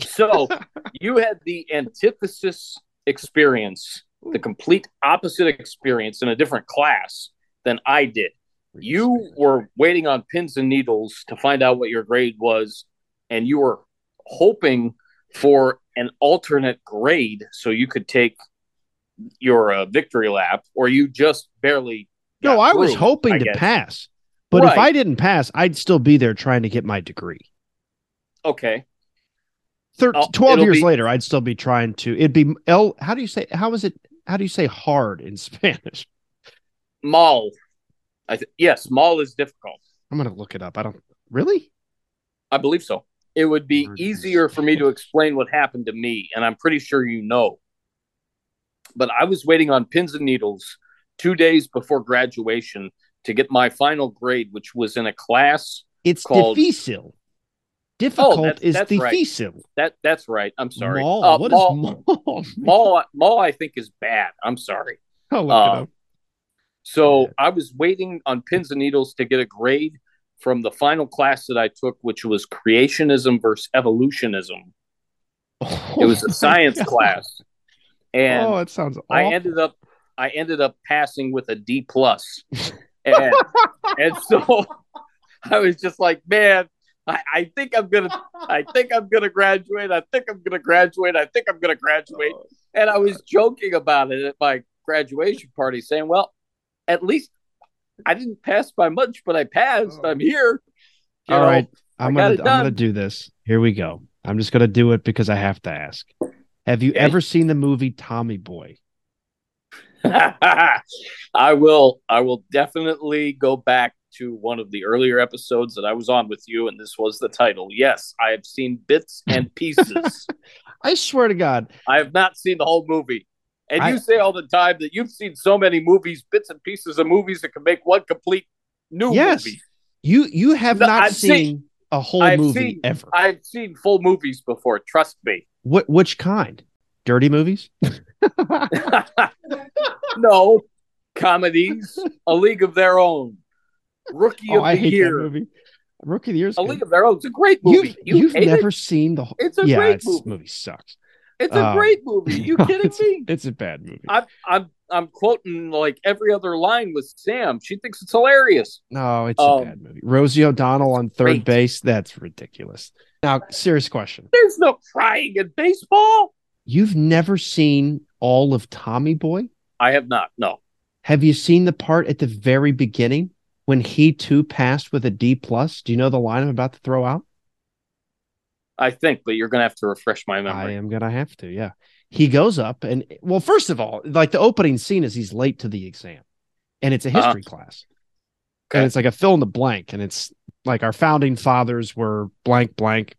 So you had the antithesis experience, the complete opposite experience in a different class than I did. You were waiting on pins and needles to find out what your grade was, and you were hoping for an alternate grade so you could take your uh, victory lap, or you just barely. No, I was hoping I to guess. pass. But if I didn't pass, I'd still be there trying to get my degree. Okay, Thir- Oh, 12 years be- later, I'd still be trying to. It'd be L. How do you say, how is it? How do you say hard in Spanish? mall. I th- yes, mall is difficult. I'm going to look it up. I don't really. I believe so. It would be easier for me to explain what happened to me, and I'm pretty sure you know. But I was waiting on pins and needles two days before graduation to get my final grade, which was in a class. It's Called- difícil. Difficult that's- is that's right. That that's right. I'm sorry. Mall. Uh, What is mall, mall? mall? Mall, I think is bad. I'm sorry. I'll look it up. So I was waiting on pins and needles to get a grade from the final class that I took, which was creationism versus evolutionism. Oh it was a science class, and oh, it sounds awful. I ended up I ended up passing with a D plus, and and so I was just like, man, I, I think I'm gonna I think I'm gonna graduate. I think I'm gonna graduate. I think I'm gonna graduate. Oh, and I was joking about it at my graduation party, saying, well, at least I didn't pass by much, but I passed. Oh. I'm here. You All know, right, I'm gonna I'm gonna do this. Here we go. I'm just gonna do it because I have to ask. Have you ever seen the movie Tommy Boy? I will I will definitely go back to one of the earlier episodes that I was on with you, and this was the title. Yes, I have seen bits and pieces. I swear to God, I have not seen the whole movie. And I- you say all the time that you've seen so many movies, bits and pieces of movies that can make one complete new Yes. movie. you you have No, not I've seen, seen- a whole I've movie seen- ever. I've seen full movies before, trust me. what which kind? Dirty movies? no, comedies, A League of Their Own, Rookie oh, of I the hate Year. Rookie of the Year. A League of Their Own. It's a great You've, movie. You you've hate never seen the whole. It's a yeah, great movie. movie sucks. It's a Um, great movie. You kidding it's, me? It's a bad movie. I'm I'm I'm quoting like every other line with Sam. She thinks it's hilarious. No, it's Um, a bad movie. Rosie O'Donnell on third great. base. That's ridiculous. Now, serious question. There's no crying in baseball. You've never seen all of Tommy Boy? I have not. No. Have you seen the part at the very beginning when he too passed with a D plus? Do you know the line I'm about to throw out? I think, but you're gonna have to refresh my memory. I am gonna have to. Yeah, he goes up and well, first of all, like the opening scene is he's late to the exam, and it's a Uh-huh. history class, Okay. and it's like a fill in the blank, and it's like our founding fathers were blank blank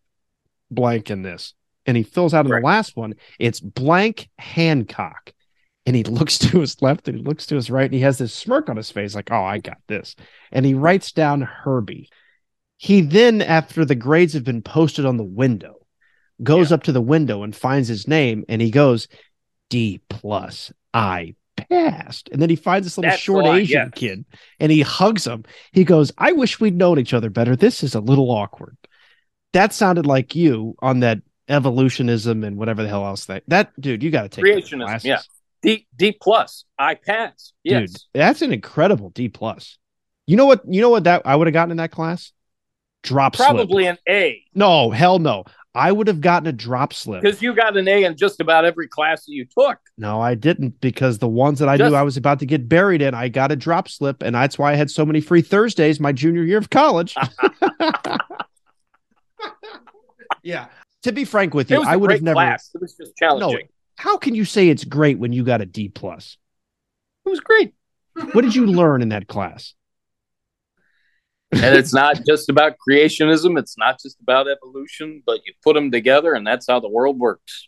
blank in this, and he fills out in Right. the last one. It's blank Hancock, and he looks to his left and he looks to his right, and he has this smirk on his face, like, "Oh, I got this," and he writes down Herbie. He then, after the grades have been posted on the window, goes up to the window and finds his name, and he goes, "D plus, I passed." And then he finds this little That's short Asian yes. kid, and he hugs him. He goes, "I wish we'd known each other better. This is a little awkward." That sounded like you on that evolutionism and whatever the hell else that that dude. You got to take Creationism, yeah. D D plus. I pass. Yes. Dude, that's an incredible D plus. You know what? You know what that I would have gotten in that class? Drop slip. Probably an A No, hell no. I would have gotten a drop slip. because you got an A in just about every class that you took. No, I didn't because the ones that I Just- knew I was about to get buried in, I got a drop slip, and that's why I had so many free Thursdays my junior year of college. yeah. To be frank with It you, I would have never. class. It was just challenging. No, how can you say it's great when you got a D plus? it was great. What did you learn in that class? And it's not just about creationism. It's not just about evolution, but you put them together, and that's how the world works.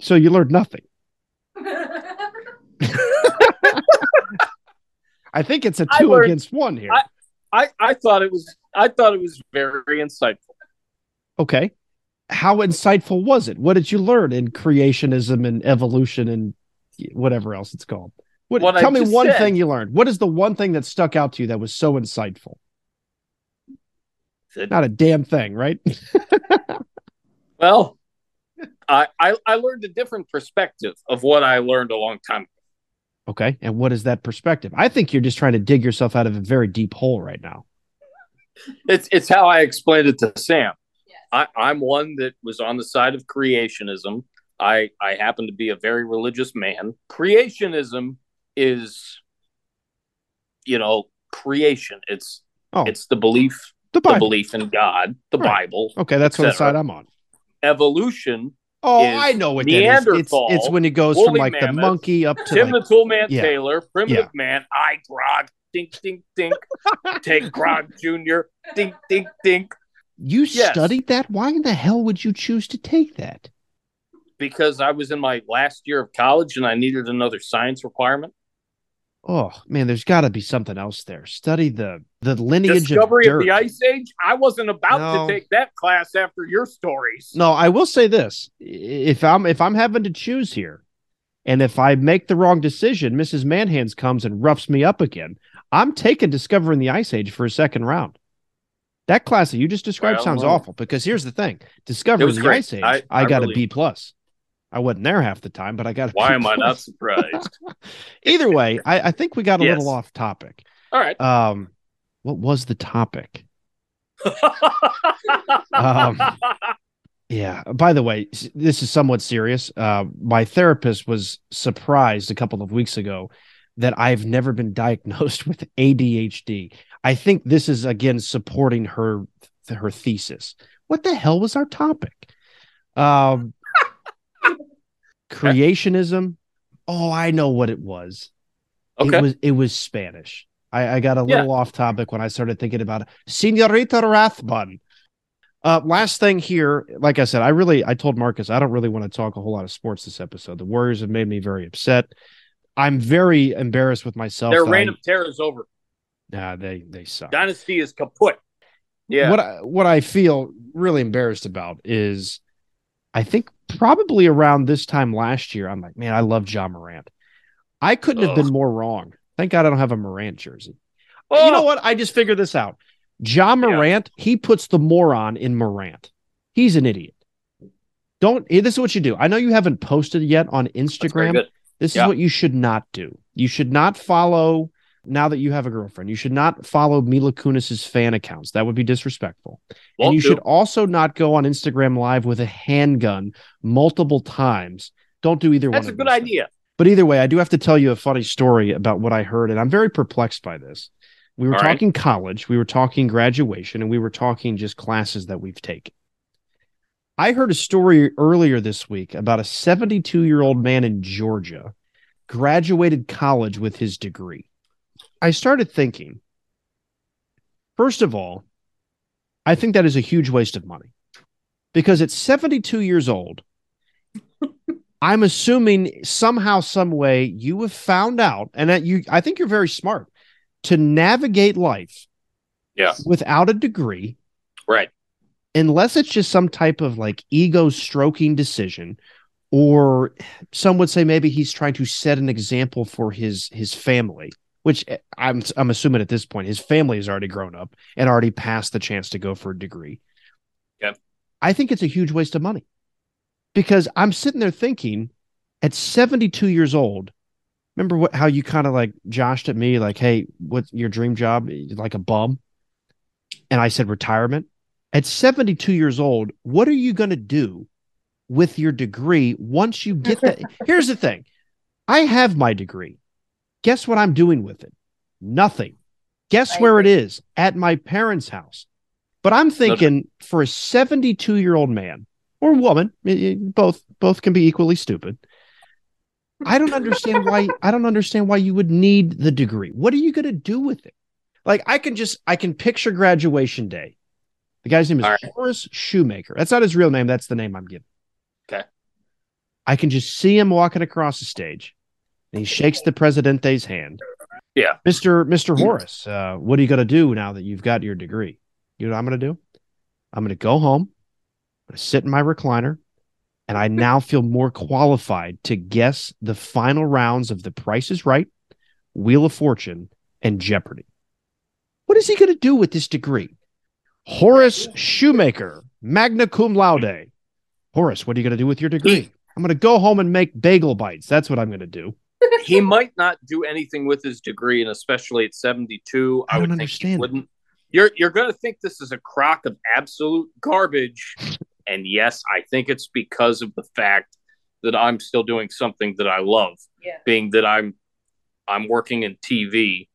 So you learned nothing. I think it's a two learned- against one here. I- I, I thought it was I thought it was very insightful. okay. How insightful was it? What did you learn in creationism and evolution and whatever else it's called? What, What I tell me one said. thing you learned. What is the one thing that stuck out to you that was so insightful? That- Not a damn thing, right? Well, I, I I learned a different perspective of what I learned a long time. ago. okay. And what is that perspective? I think you're just trying to dig yourself out of a very deep hole right now. It's it's how I explained it to Sam. I, I'm one that was on the side of creationism. I I happen to be a very religious man. Creationism is, you know, creation. It's Oh. it's the belief, The the belief in God, the Right. Bible. Okay, that's what side I'm on. Evolution. Oh, I know what that is. It's, Neanderthal, it's when it goes from like the monkey up to Tim like, the Toolman yeah. Taylor, primitive Yeah. man, I grog, dink, dink, dink, take grog junior, dink, dink, dink. you yes. studied that. Why in the hell would you choose to take that? Because I was in my last year of college and I needed another science requirement. Oh man, there's got to be something else there. Study the the lineage Discovery of of, the Ice Age. I wasn't about No. to take that class after your stories. No, I will say this: if I'm if I'm having to choose here, and if I make the wrong decision, Mrs. Manhands comes and roughs me up again. I'm taking discovering the Ice Age for a second round. That class that you just described Well, sounds well. awful because here's the thing: discovering the great. Ice Age, I- I, I got a B plus. I wasn't there half the time, but I got. Why am I not surprised? Either way, I, I think we got a Yes. little off topic. All right. Um, what was the topic? Um, Yeah. By the way, this is somewhat serious. Uh, my therapist was surprised a couple of weeks ago that I've never been diagnosed with ADHD. I think this is again supporting her her thesis. What the hell was our topic? Um, creationism. Oh, I know what it was. okay. It was it was Spanish. I, I got a Yeah. little off topic when I started thinking about it. Senorita Rathbun. Uh, last thing here, like I said, I really I told Marcus I don't really want to talk a whole lot of sports this episode. The Warriors have made me very upset. I'm very embarrassed with myself. Their reign I- of terror is over. nah, they they suck. Dynasty is kaput. Yeah. What I, what I feel really embarrassed about is, I think probably around this time last year, I'm like, man, I love Ja Morant. I couldn't have been more wrong. Thank God I don't have a Morant jersey. Oh, You know what? I just figured this out. Ja Yeah. Morant, he puts the moron in Morant. He's an idiot. Don't. eh, This is what you do. I know you haven't posted yet on Instagram. This Yeah. is what you should not do. You should not follow. Now that you have a girlfriend, you should not follow Mila Kunis's fan accounts. That would be disrespectful. and Won't you do. should also not go on Instagram Live with a handgun multiple times. Don't do either one. That's a good those things. But either way, I do have to tell you a funny story about what I heard, and I'm very perplexed by this. We were All right. talking college, we were talking graduation, and we were talking just classes that we've taken. I heard a story earlier this week about a 72 year old man in Georgia graduated college with his degree. I started thinking, first of all, I think that is a huge waste of money because at 72 years old, I'm assuming somehow, some way, you have found out, and that you, I think you're very smart to navigate life Yeah. without a degree, Right. unless it's just some type of like ego stroking decision, or some would say maybe he's trying to set an example for his his family. Which eh, I'm I'm assuming at this point his family has already grown up and already passed the chance to go for a degree. Yep. I think it's a huge waste of money because I'm sitting there thinking at 72 years old, remember what how you kind of like joshed at me like, hey, what's your dream job? Like a bum. And I said retirement. At 72 years old, what are you going to do with your degree once you get that? Here's the thing. I have my degree. Guess what I'm doing with it? Nothing. Guess where it is? At my parents' house. But I'm thinking for a 72 year old man or woman, both both can be equally stupid. I don't understand why I don't understand why you would need the degree. What are you going to do with it? Like I can just I can picture graduation day. The guy's name is right. Horace Shoemaker. That's not his real name. That's the name I'm giving. Okay. I can just see him walking across the stage, and he shakes the Presidente's hand. Yeah. Mister Mister Horace, uh, what are you going to do now that you've got your degree? You know what I'm going to do? I'm going to go home. To sit in my recliner, and I now feel more qualified to guess the final rounds of The Price is Right, Wheel of Fortune, and Jeopardy. What is he going to do with this degree? Horace Shoemaker, magna cum laude. Horace, what are you going to do with your degree? I'm going to go home and make bagel bites. That's what I'm going to do. he might not do anything with his degree, and especially at 72, I I, would don't think he understand wouldn't. You're you're going to think this is a crock of absolute garbage, and yes, I think it's because of the fact that I'm still doing something that I love, Yeah. being that I'm I'm working in TV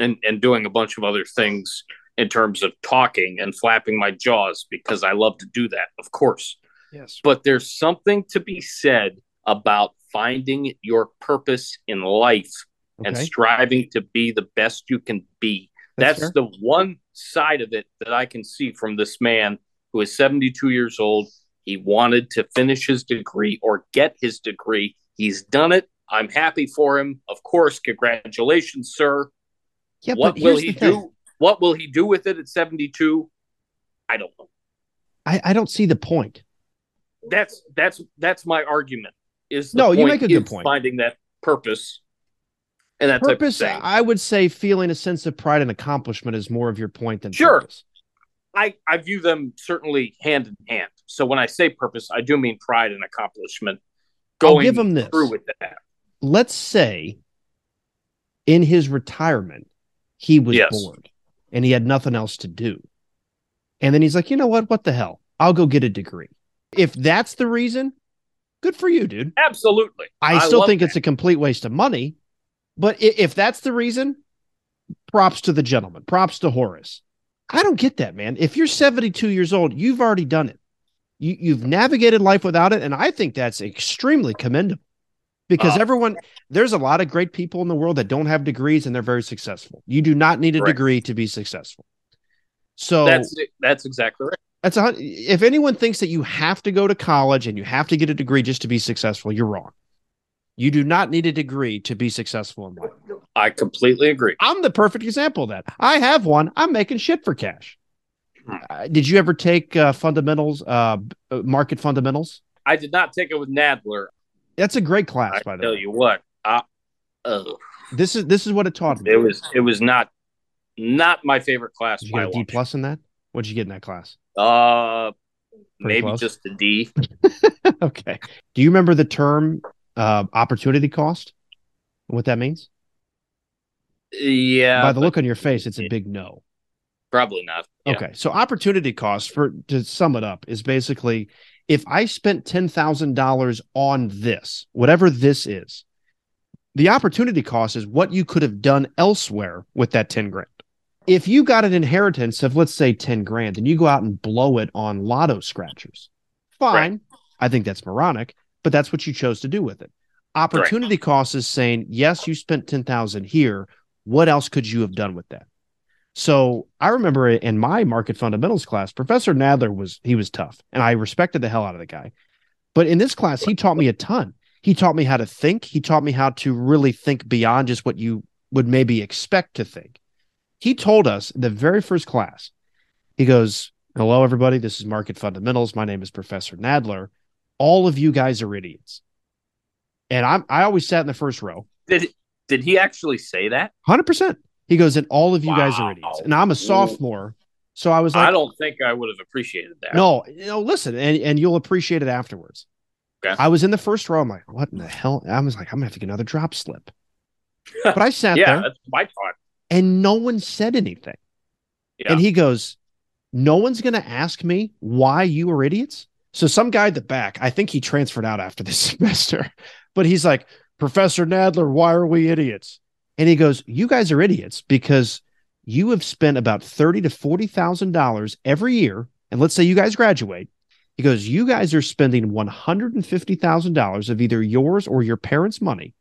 and and doing a bunch of other things in terms of talking and flapping my jaws because I love to do that, of course. Yes. But there's something to be said about finding your purpose in life and striving to be the best you can be. That's That's, the one side of it that I can see from this man who is 72 years old. He wanted to finish his degree or get his degree. He's done it. I'm happy for him. Of course, congratulations, sir. Yeah, what will he do? What will he do with it at 72? I don't know. I, I don't see the point. That's that's that's my argument. Is No, you make a good point. Finding that purpose and that Purpose, type of thing. I would say feeling a sense of pride and accomplishment is more of your point than Sure. purpose. I, I view them certainly hand in hand. So when I say purpose, I do mean pride and accomplishment. I'll Going give him this. through with that. Let's say in his retirement, he was Yes. bored and he had nothing else to do. And then he's like, you know what? What the hell? I'll go get a degree. If that's the reason, good for you, dude. Absolutely. I, still think that. it's a complete waste of money. But if that's the reason, props to the gentleman, props to Horace. I don't get that, man. If you're 72 years old, you've already done it. You, you've navigated life without it. And I think that's extremely commendable because Uh, everyone, there's a lot of great people in the world that don't have degrees and they're very successful. You do not need a Correct. degree to be successful. So that's that's exactly right. that's a, if anyone thinks that you have to go to college and you have to get a degree just to be successful, you're wrong. You do not need a degree to be successful in life. I completely agree. I'm the perfect example of that. I have one. I'm making shit for cash. Hmm. Uh, did you ever take uh, fundamentals, uh, uh, market fundamentals? I did not take it with Nadler. That's a great class, I by the way. tell you what. Uh, ugh. This is this is what it taught me. it was it was not not my favorite class Did you get a D plus in that? What'd you get in that class? Uh, Pretty maybe close. just a D. okay. Do you remember the term uh, opportunity cost? What that means? Yeah, by the look on your face, it's a big no. probably not. Yeah. Okay. So opportunity cost for to sum it up is basically if I spent $10,000 on this, whatever this is, the opportunity cost is what you could have done elsewhere with that 10 grand. If you got an inheritance of let's say 10 grand and you go out and blow it on lotto scratchers, fine. I think that's moronic, but that's what you chose to do with it. Opportunity cost is saying, yes, you spent 10,000 here. What else could you have done with that? So I remember in my market fundamentals class, Professor Nadler was he was tough, and I respected the hell out of the guy. But in this class, he taught me a ton. He taught me how to think. He taught me how to really think beyond just what you would maybe expect to think. He told us in the very first class, he goes, "Hello, everybody. This is Market Fundamentals. My name is Professor Nadler. All of you guys are idiots." And I'm I always sat in the first row. Did did he actually say that? Hundred percent. He goes, and all of you guys are idiots. And I'm a sophomore, so I was like, I don't think I would have appreciated that. no, no, listen, and, and you'll appreciate it afterwards. Okay. I was in the first row. I'm like, what in the hell? I was like, I'm gonna have to get another drop slip. But I sat yeah, there that's my thought. and no one said anything. Yeah. And he goes, No one's gonna ask me why you are idiots. So some guy at the back, I think he transferred out after this semester, but he's like, Professor Nadler, why are we idiots? And he goes, You guys are idiots because you have spent about thirty to forty thousand dollars every year. And let's say you guys graduate. He goes, You guys are spending one hundred and fifty thousand dollars of either yours or your parents' money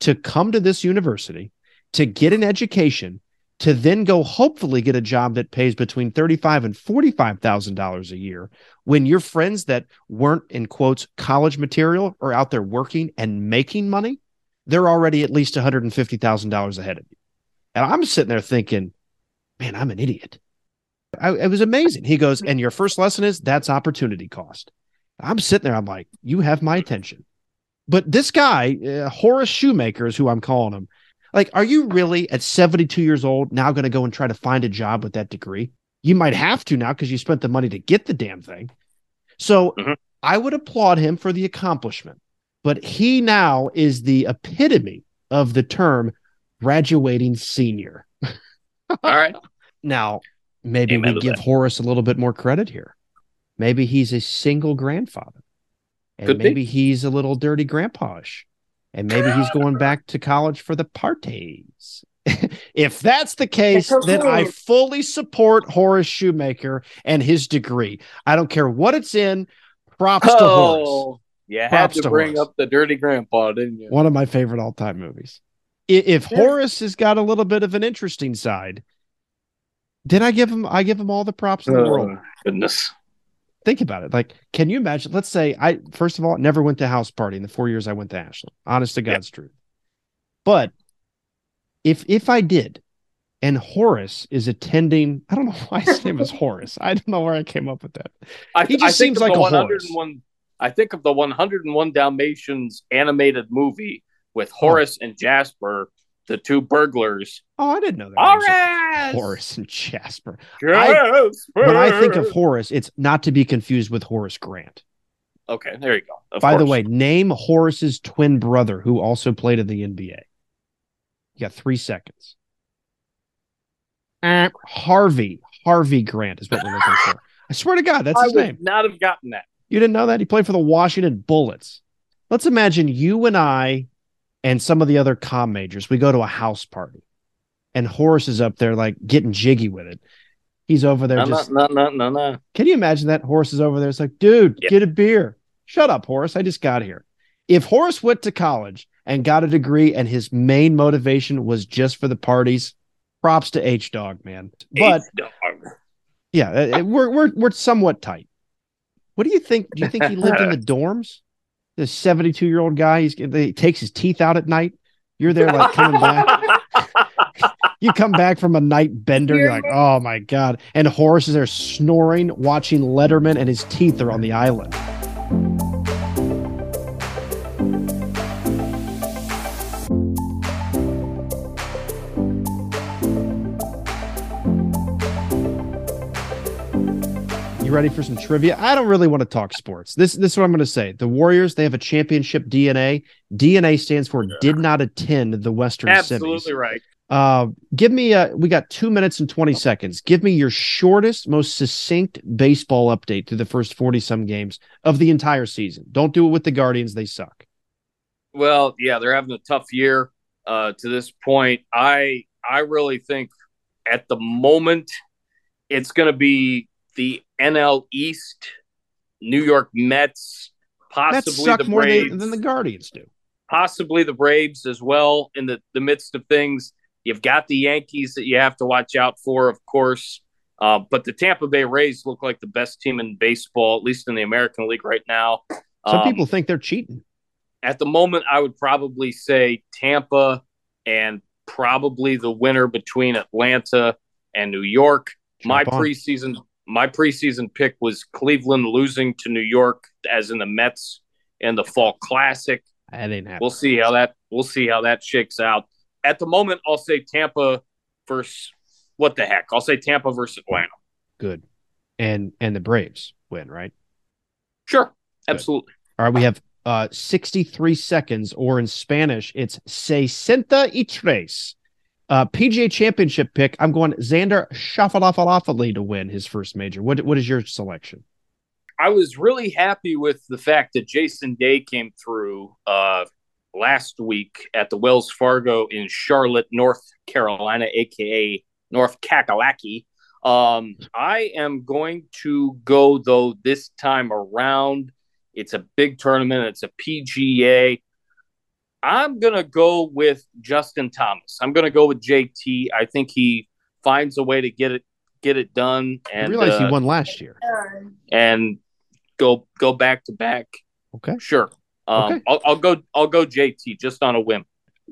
to come to this university to get an education to then go hopefully get a job that pays between thirty-five and forty-five thousand dollars a year when your friends that weren't in quotes college material are out there working and making money they're already at least $150,000 ahead of you. And I'm sitting there thinking, man, I'm an idiot. I, it was amazing. He goes, and your first lesson is that's opportunity cost. I'm sitting there. I'm like, you have my attention. But this guy, uh, Horace Shoemaker is who I'm calling him. Like, are you really at 72 years old now going to go and try to find a job with that degree? You might have to now because you spent the money to get the damn thing. So Mhm. I would applaud him for the accomplishment, but he now is the epitome of the term graduating senior. All right. Now, maybe Amen we give that. Horace a little bit more credit here. Maybe he's a single grandfather. And Could be. maybe he's a little dirty grandpa-ish. And maybe he's going back to college for the parties. if that's the case, then I fully support Horace Shoemaker and his degree. I don't care what it's in. Props to oh, Horace. Yeah, you had to, to bring Horace. up the dirty grandpa, didn't you? One of my favorite all-time movies. If Yeah. Horace has got a little bit of an interesting side, then I give him I give him all the props in the world. Oh, goodness. Think about it. Like, can you imagine? Let's say I first of all never went to a house party in the four years I went to Ashland. Honest to Yeah. God's truth. But if if I did, and Horace is attending, I don't know why his name is Horace. I don't know where I came up with that. I, He just seems like a 101. I think of the 101 Dalmatians animated movie with Horace and Jasper, the two burglars. Oh, I didn't know that. Horace! Horace and Jasper. Jasper! When I think of Horace, it's not to be confused with Horace Grant. Okay, there you go. Of By the way, name Horace's twin brother who also played in the NBA. You got three seconds. Eh. Harvey. Harvey Grant is what we're looking for. I swear to God, that's I his would name. not have gotten that. You didn't know that? He played for the Washington Bullets. Let's imagine you and I and some of the other com majors, we go to a house party and Horace is up there like getting jiggy with it. He's over there No, just no, no, no, no, can you imagine that? Horace is over there. It's like, dude, Yeah. get a beer. Shut up, Horace. I just got here. If Horace went to college and got a degree and his main motivation was just for the parties, props to H Dog, man. But H-dog. yeah, uh, uh, we're we're we're somewhat tight. What do you think? Do you think he lived in the dorms? This 72 year old guy, he's he takes his teeth out at night. You're there like coming back. You come back from a night bender, you're like, oh my God. And Horace is there snoring, watching Letterman, and his teeth are on the island. You ready for some trivia? I don't really want to talk sports. This this is what I'm going to say. The Warriors, they have a championship DNA. DNA stands for did not attend the Western Absolutely semis. right. Uh, give me a. We got two minutes and twenty seconds. Give me your shortest, most succinct baseball update to the first forty some games of the entire season. Don't do it with the Guardians; they suck. Well, yeah, they're having a tough year uh, to this point. I I really think at the moment it's going to be the NL East, New York Mets, possibly suck the more Braves, than, than the Guardians do. possibly the Braves as well. In the the midst of things, you've got the Yankees that you have to watch out for, of course. Uh, but the Tampa Bay Rays look like the best team in baseball, at least in the American League right now. Some Um, people think they're cheating. at the moment, I would probably say Tampa and probably the winner between Atlanta and New York. my on. preseason my preseason pick was Cleveland losing to New York as in the Mets in the Fall Classic. That ain't happening. We'll see how that we'll see how that shakes out. At the moment, I'll say Tampa versus what the heck? I'll say Tampa versus Atlanta. Good, and and the Braves win, right? Sure, absolutely. All right, we have uh 63 seconds, or in Spanish, it's sesenta y tres. Uh, PGA Championship pick. I'm going Xander Schauffele to win his first major. What what is your selection? I was really happy with the fact that Jason Day came through uh, last week at the Wells Fargo in Charlotte, North Carolina, aka North Kakalaki. Um, I am going to go though this time around. It's a big tournament. It's a PGA. I'm gonna go with Justin Thomas. I'm gonna go with JT. I think he finds a way to get it get it done I realize uh, he won last year. and go go back to back. Okay. Sure. Um, Okay. I'll, I'll go. I'll go JT just on a whim.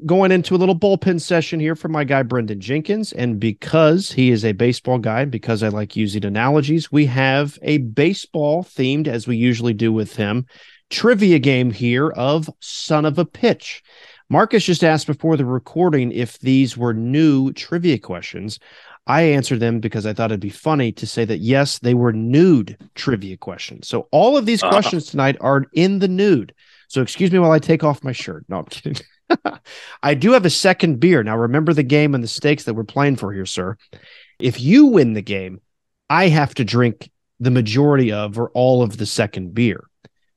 Going into a little bullpen session here for my guy Brendan Jenkins, and because he is a baseball guy, because I like using analogies, we have a baseball themed, as we usually do with him, trivia game here of son of a pitch. Marcus just asked before the recording if these were new trivia questions. I answered them because I thought it'd be funny to say that yes, they were nude trivia questions. So all of these Uh-huh. questions tonight are in the nude. So excuse me while I take off my shirt. No, I'm kidding. I do have a second beer. Now remember the game and the stakes that we're playing for here, sir. If you win the game, I have to drink the majority of or all of the second beer.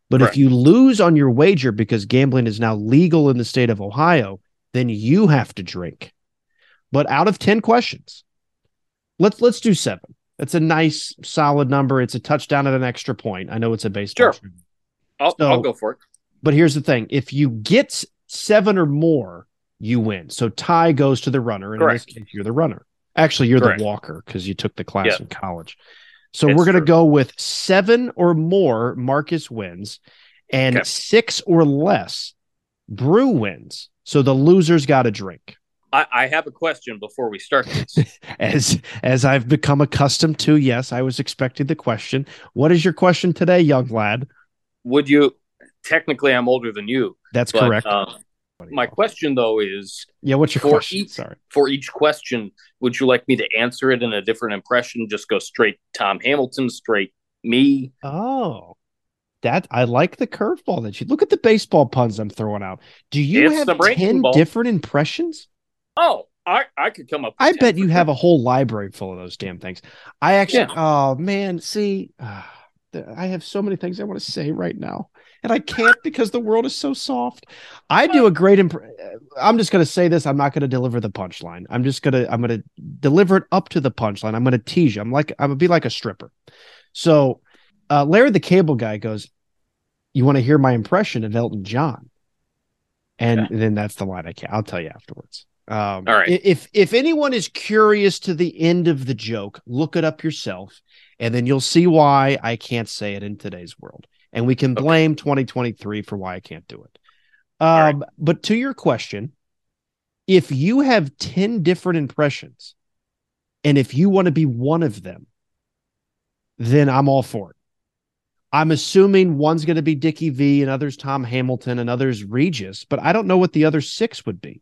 But Correct. if you lose on your wager because gambling is now legal in the state of Ohio, then you have to drink. But out of 10 questions, let's let's do 7. That's a nice solid number. It's a touchdown at an extra point. I know it's a baseball. Sure. I'll, So- I'll go for it. But here's the thing: if you get seven or more, you win. So tie goes to the runner, and Correct. in this case, you're the runner. Actually, you're Correct. the walker because you took the class Yeah. in college. So It's we're going to go with seven or more. Marcus wins, and Okay. six or less. Bru wins. So the loser's got a drink. I, I have a question before we start this. As as I've become accustomed to, yes, I was expecting the question. What is your question today, young lad? Would you? Technically, I'm older than you. That's But, correct. uh, my question though is yeah, what's your for question? each- Sorry. for each question, would you like me to answer it in a different impression? Just go straight Tom Hamilton, straight me. Oh, that I like the curveball that you look at the baseball puns I'm throwing out. Do you It's have 10 ball. different impressions? Oh, I I could come up. With I bet you have a whole library full of those damn things. I actually, oh man, see, ah, th- I have so many things I want to say right now, and I can't because the world is so soft. I do a great imp- I'm just going to say this. I'm not going to deliver the punchline. I'm just going to, I'm going to deliver it up to the punchline. I'm going to tease you. I'm like, I'm going to be like a stripper. So, uh, Larry the Cable Guy goes, "You want to hear my impression of Elton John?" And Okay. then that's the line I can't. I'll tell you afterwards. Um, All right. If if anyone is curious to the end of the joke, look it up yourself, and then you'll see why I can't say it in today's world. And we can Okay. blame 2023 for why I can't do it. All right. Um, But to your question, if you have 10 different impressions, and if you want to be one of them, then I'm all for it. I'm assuming one's going to be Dickie V and others Tom Hamilton and others Regis, but I don't know what the other six would be.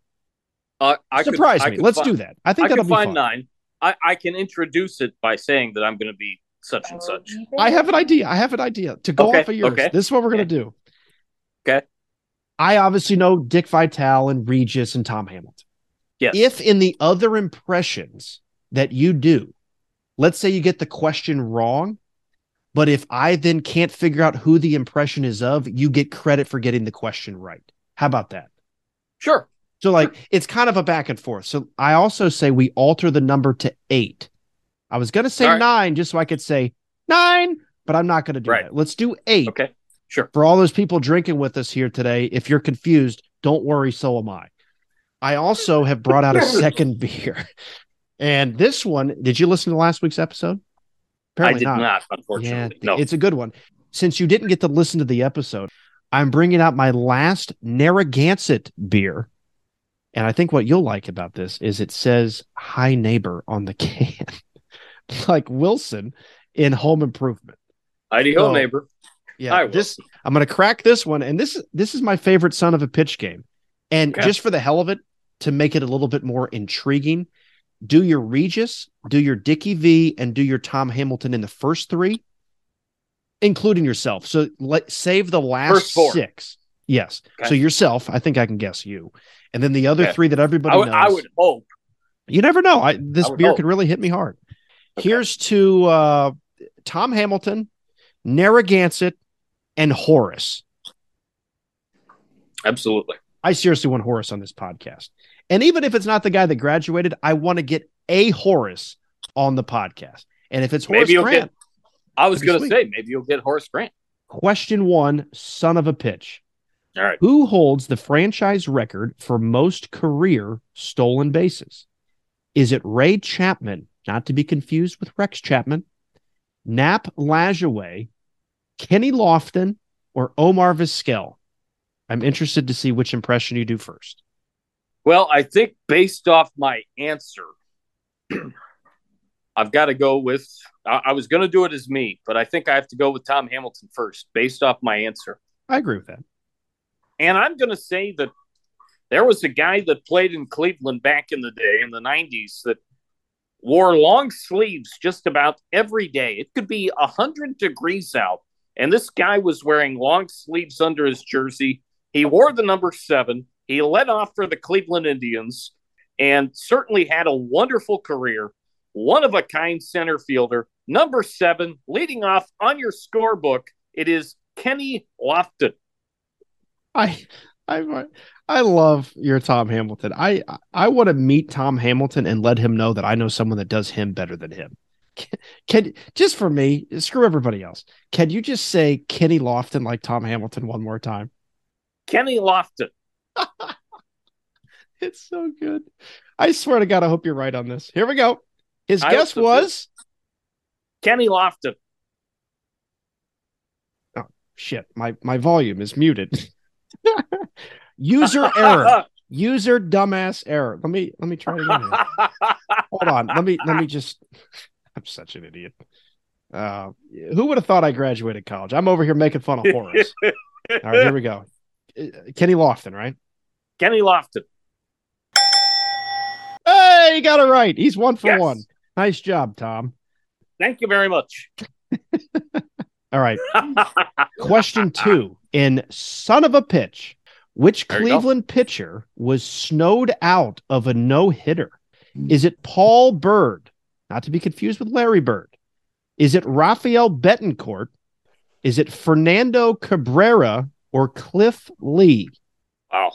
Uh, I Surprise I me. could Let's fi- do that. I think I that'll can be find fun. nine. I, I can introduce it by saying that I'm going to be such and such. I have an idea. I have an idea to go Okay, off of yours. okay. This is what we're going to do. Okay. I obviously know Dick Vitale and Regis and Tom Hamilton. Yes. If in the other impressions that you do, let's say you get the question wrong, but if I then can't figure out who the impression is of, you get credit for getting the question right. How about that? Sure. So like it's kind of a back and forth. So I also say we alter the number to eight. I was gonna say All right. nine just so I could say nine, but I'm not gonna do Right. that. Let's do eight. Okay. Sure. For all those people drinking with us here today, if you're confused, don't worry, so am I. I also have brought out a second beer. And this one, did you listen to last week's episode? I did not, unfortunately. Yeah, no. it's a good one. Since you didn't get to listen to the episode, I'm bringing out my last Narragansett beer. And I think what you'll like about this is it says "Hi Neighbor" on the can, like Wilson in Home Improvement. Heidi so- neighbor. Yeah, Hi, this I'm going to crack this one, and this this is my favorite son of a pitch game. And Okay. just for the hell of it, to make it a little bit more intriguing, do your Regis, do your Dickie V, and do your Tom Hamilton in the first three, including yourself. So let save the last six. Yes. Okay. So yourself, I think I can guess you, and then the other Okay. three that everybody I would, knows. I would hope. You never know. I this I beer hope. could really hit me hard. Okay. Here's to uh, Tom Hamilton, Narragansett, and Horace. Absolutely. I seriously want Horace on this podcast. And even if it's not the guy that graduated, I want to get a Horace on the podcast. And if it's Horace Grant, get. I was going to say maybe you'll get Horace Grant. question one, son of a pitch. All right. Who holds the franchise record for most career stolen bases? Is it Ray Chapman, not to be confused with Rex Chapman, Nap Lajoie, Kenny Lofton, or Omar Vizquel? I'm interested to see which impression you do first. Well, I think based off my answer, I've got to go with. I, I was going to do it as me, but I think I have to go with Tom Hamilton first, based off my answer. I agree with that. And I'm going to say that there was a guy that played in Cleveland back in the day in the 90s that wore long sleeves just about every day. It could be 100 degrees out. And this guy was wearing long sleeves under his jersey. He wore the number seven. He led off for the Cleveland Indians and certainly had a wonderful career. One of a kind center fielder. Number seven, leading off on your scorebook, it is Kenny Lofton. I I I love your Tom Hamilton. I I want to meet Tom Hamilton and let him know that I know someone that does him better than him. Can, can just for me, screw everybody else. Can you just say Kenny Lofton like Tom Hamilton one more time? Kenny Lofton. it's so good. I swear to God, I hope you're right on this. Here we go. His I guess was Kenny Lofton. Oh shit. My my volume is muted. User error. User dumbass error. Let me let me try it again. Hold on. Let me let me just. I'm such an idiot. Uh, who would have thought I graduated college? I'm over here making fun of Horace. All right, here we go. Uh, Kenny Lofton, right? Kenny Lofton. Hey, you got it right. He's one for Yes. one. Nice job, Tom. Thank you very much. All right. Question two in Son of a Pitch, which There. Cleveland pitcher was snowed out of a no hitter? Is it Paul Byrd? Not to be confused with Larry Bird. Is it Rafael Betancourt? Is it Fernando Cabrera or Cliff Lee? wow.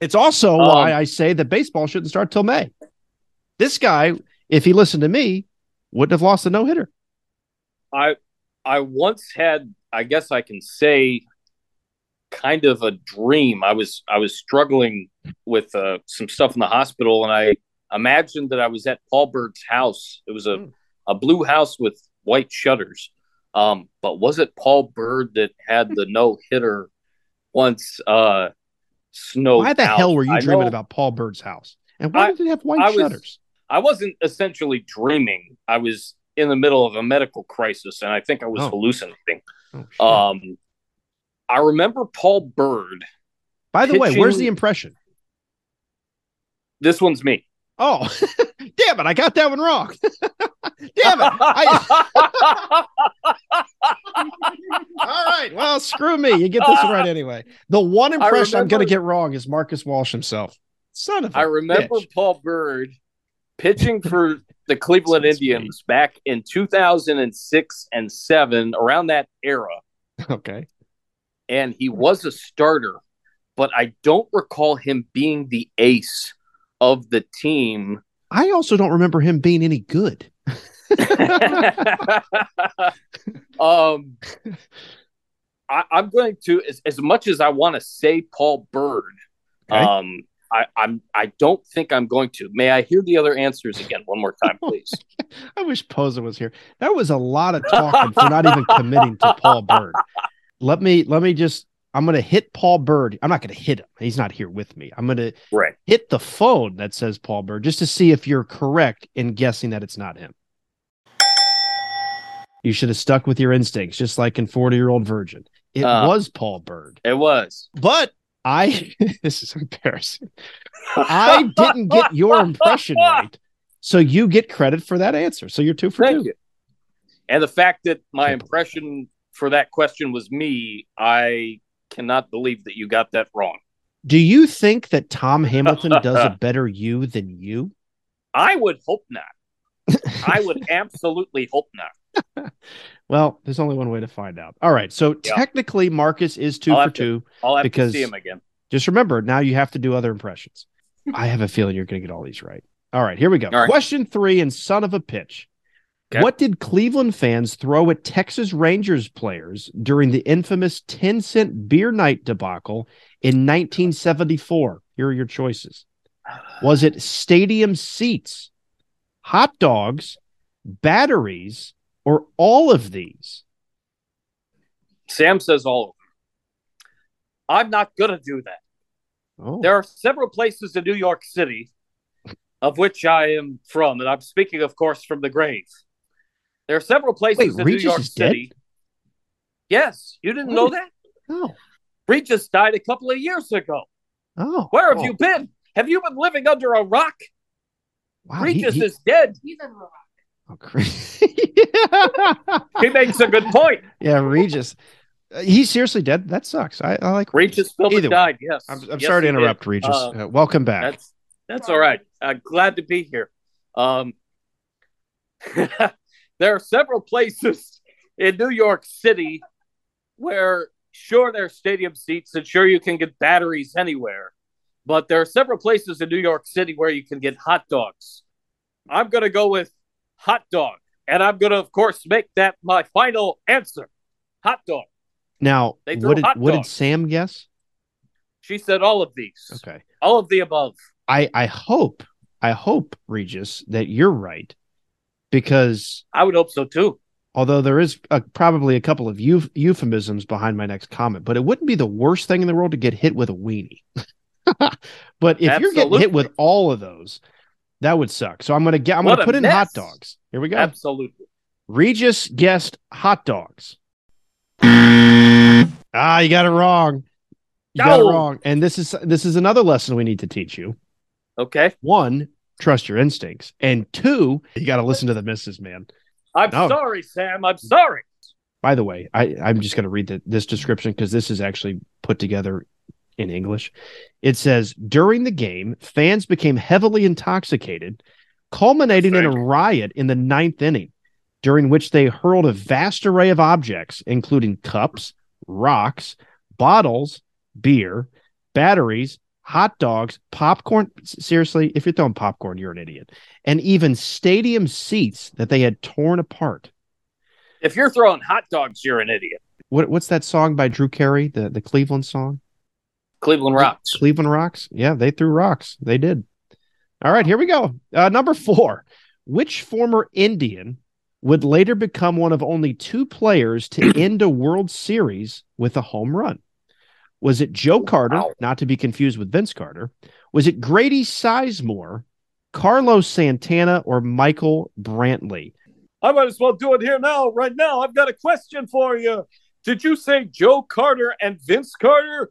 It's also Um, why I say that baseball shouldn't start till May. This guy, if he listened to me, wouldn't have lost a no hitter. I I once had, I guess I can say, kind of a dream. I was I was struggling with uh, some stuff in the hospital, and I imagined that I was at Paul Byrd's house. It was a Hmm. a blue house with white shutters. Um, but was it Paul Byrd that had the no hitter once uh, snowed? Why the out? hell were you I dreaming know- about Paul Byrd's house? And why I- did it have white I was- shutters? I wasn't essentially dreaming. I was in the middle of a medical crisis, and I think I was Oh. hallucinating. Oh. Um, I remember Paul Byrd. By the way, where's the impression? This one's me. Oh, damn it! I got that one wrong. damn it! I, all right. Well, screw me. You get this right anyway. The one impression I'm going to get wrong is Marcus Walsh himself. Son of a I remember bitch. Paul Byrd pitching for the Cleveland Indians back in 2006 and 7, around that era. Okay. And he was a starter, but I don't recall him being the ace of the team. I also don't remember him being any good. um, I, I'm going to as, as much as I want to say Paul Byrd. Okay. Um, I, I'm I don't think I'm going to. May I hear the other answers again one more time, please? I wish Posa was here. That was a lot of talking for not even committing to Paul Byrd. Let me let me just I'm gonna hit Paul Byrd. I'm not gonna hit him. He's not here with me. I'm gonna right. hit the phone that says Paul Byrd just to see if you're correct in guessing that it's not him. You should have stuck with your instincts, just like in 40 year old virgin. It Uh. was Paul Byrd. It was. But I this is embarrassing. I didn't get your impression right. So you get credit for that answer. So you're two for Thank two. you. And the fact that my impression for that question was me, I cannot believe that you got that wrong. Do you think that Tom Hamilton does a better you than you? I would hope not. I would absolutely hope not. Well, there's only one way to find out. All right. So Yeah. technically, Marcus is 2 I'll for have to- two. I'll have Because- to see him again. Just remember, now you have to do other impressions. I have a feeling you're going to get all these right. All right. Here we go. Right. Question three and son of a pitch. Okay. What did Cleveland fans throw at Texas Rangers players during the infamous 10 cent beer night debacle in 1974? Here are your choices. Was it stadium seats, hot dogs, batteries, or all of these? Sam says all of them. I'm not going to do that. Oh, There are several places in New York City of which I am from, and I'm speaking, of course, from the grave. There are several places Wait, in New Regis York is dead? City. Yes, you didn't know that? oh, Regis died a couple of years ago. oh. Where have oh, you been? Have you been living under a rock? Wow, Regis he- is dead. He's under a rock. Oh, great. He makes a good point. yeah, Regis. Uh, he's seriously dead. That sucks. I, I like Regis Philbin Either way. died. Yes, I'm, I'm Yes, sorry to he did. interrupt, Regis. Uh, Uh, welcome back. That's that's all right. Uh, glad to be here. Um, there are several places in New York City where sure there are stadium seats and sure you can get batteries anywhere, but there are several places in New York City where you can get hot dogs. I'm going to go with hot dog, and I'm going to, of course, make that my final answer. Hot dog. Now, what did, what did. Sam guess? She said all of these, Okay. all of the above. I I hope I hope Regis that you're right because I would hope so too. although there is a, probably a couple of euf- euphemisms behind my next comment, but it wouldn't be the worst thing in the world to get hit with a weenie. but if you're getting hit with all of those, that would suck. So I'm gonna get I'm What gonna put in hot dogs. Here we go. Absolutely. Regis guessed hot dogs. ah, you got it wrong. You got it wrong. And this is this is another lesson we need to teach you. Okay. One, trust your instincts, and two, you got to listen to the misses, man. I'm No. sorry, Sam. I'm sorry. By the way, I, I'm just going to read the, this description because this is actually put together in English. It says during the game, fans became heavily intoxicated, culminating in a riot in the ninth inning, during which they hurled a vast array of objects, including cups, rocks, bottles, beer, batteries, hot dogs, popcorn. Seriously, if you're throwing popcorn, you're an idiot. And even stadium seats that they had torn apart. If you're throwing hot dogs, you're an idiot. What what's that song by Drew Carey? The the Cleveland song? Cleveland rocks. Cleveland Rocks? Yeah, they threw rocks. They did. All right, here we go. Uh, number four. Which former Indian would later become one of only two players to end a World Series with a home run? Was it Joe Carter, Wow. not to be confused with Vince Carter? Was it Grady Sizemore, Carlos Santana, or Michael Brantley? I might as well do it here now, right now. I've got a question for you. Did you say Joe Carter and Vince Carter?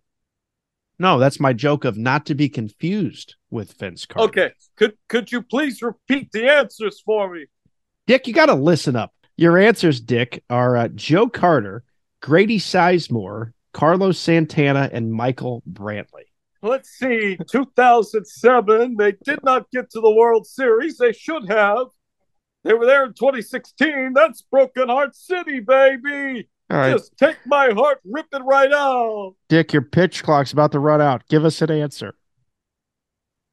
No, that's my joke of not to be confused with Vince Carter. Okay. Could could you please repeat the answers for me? Dick, you got to listen up. Your answers, Dick, are uh, Joe Carter, Grady Sizemore, Carlos Santana, and Michael Brantley. Let's see. 2007. They did not get to the World Series. They should have. They were there in 2016. That's Broken Heart City, baby. All right, Just take my heart, rip it right out. Dick, your pitch clock's about to run out. Give us an answer.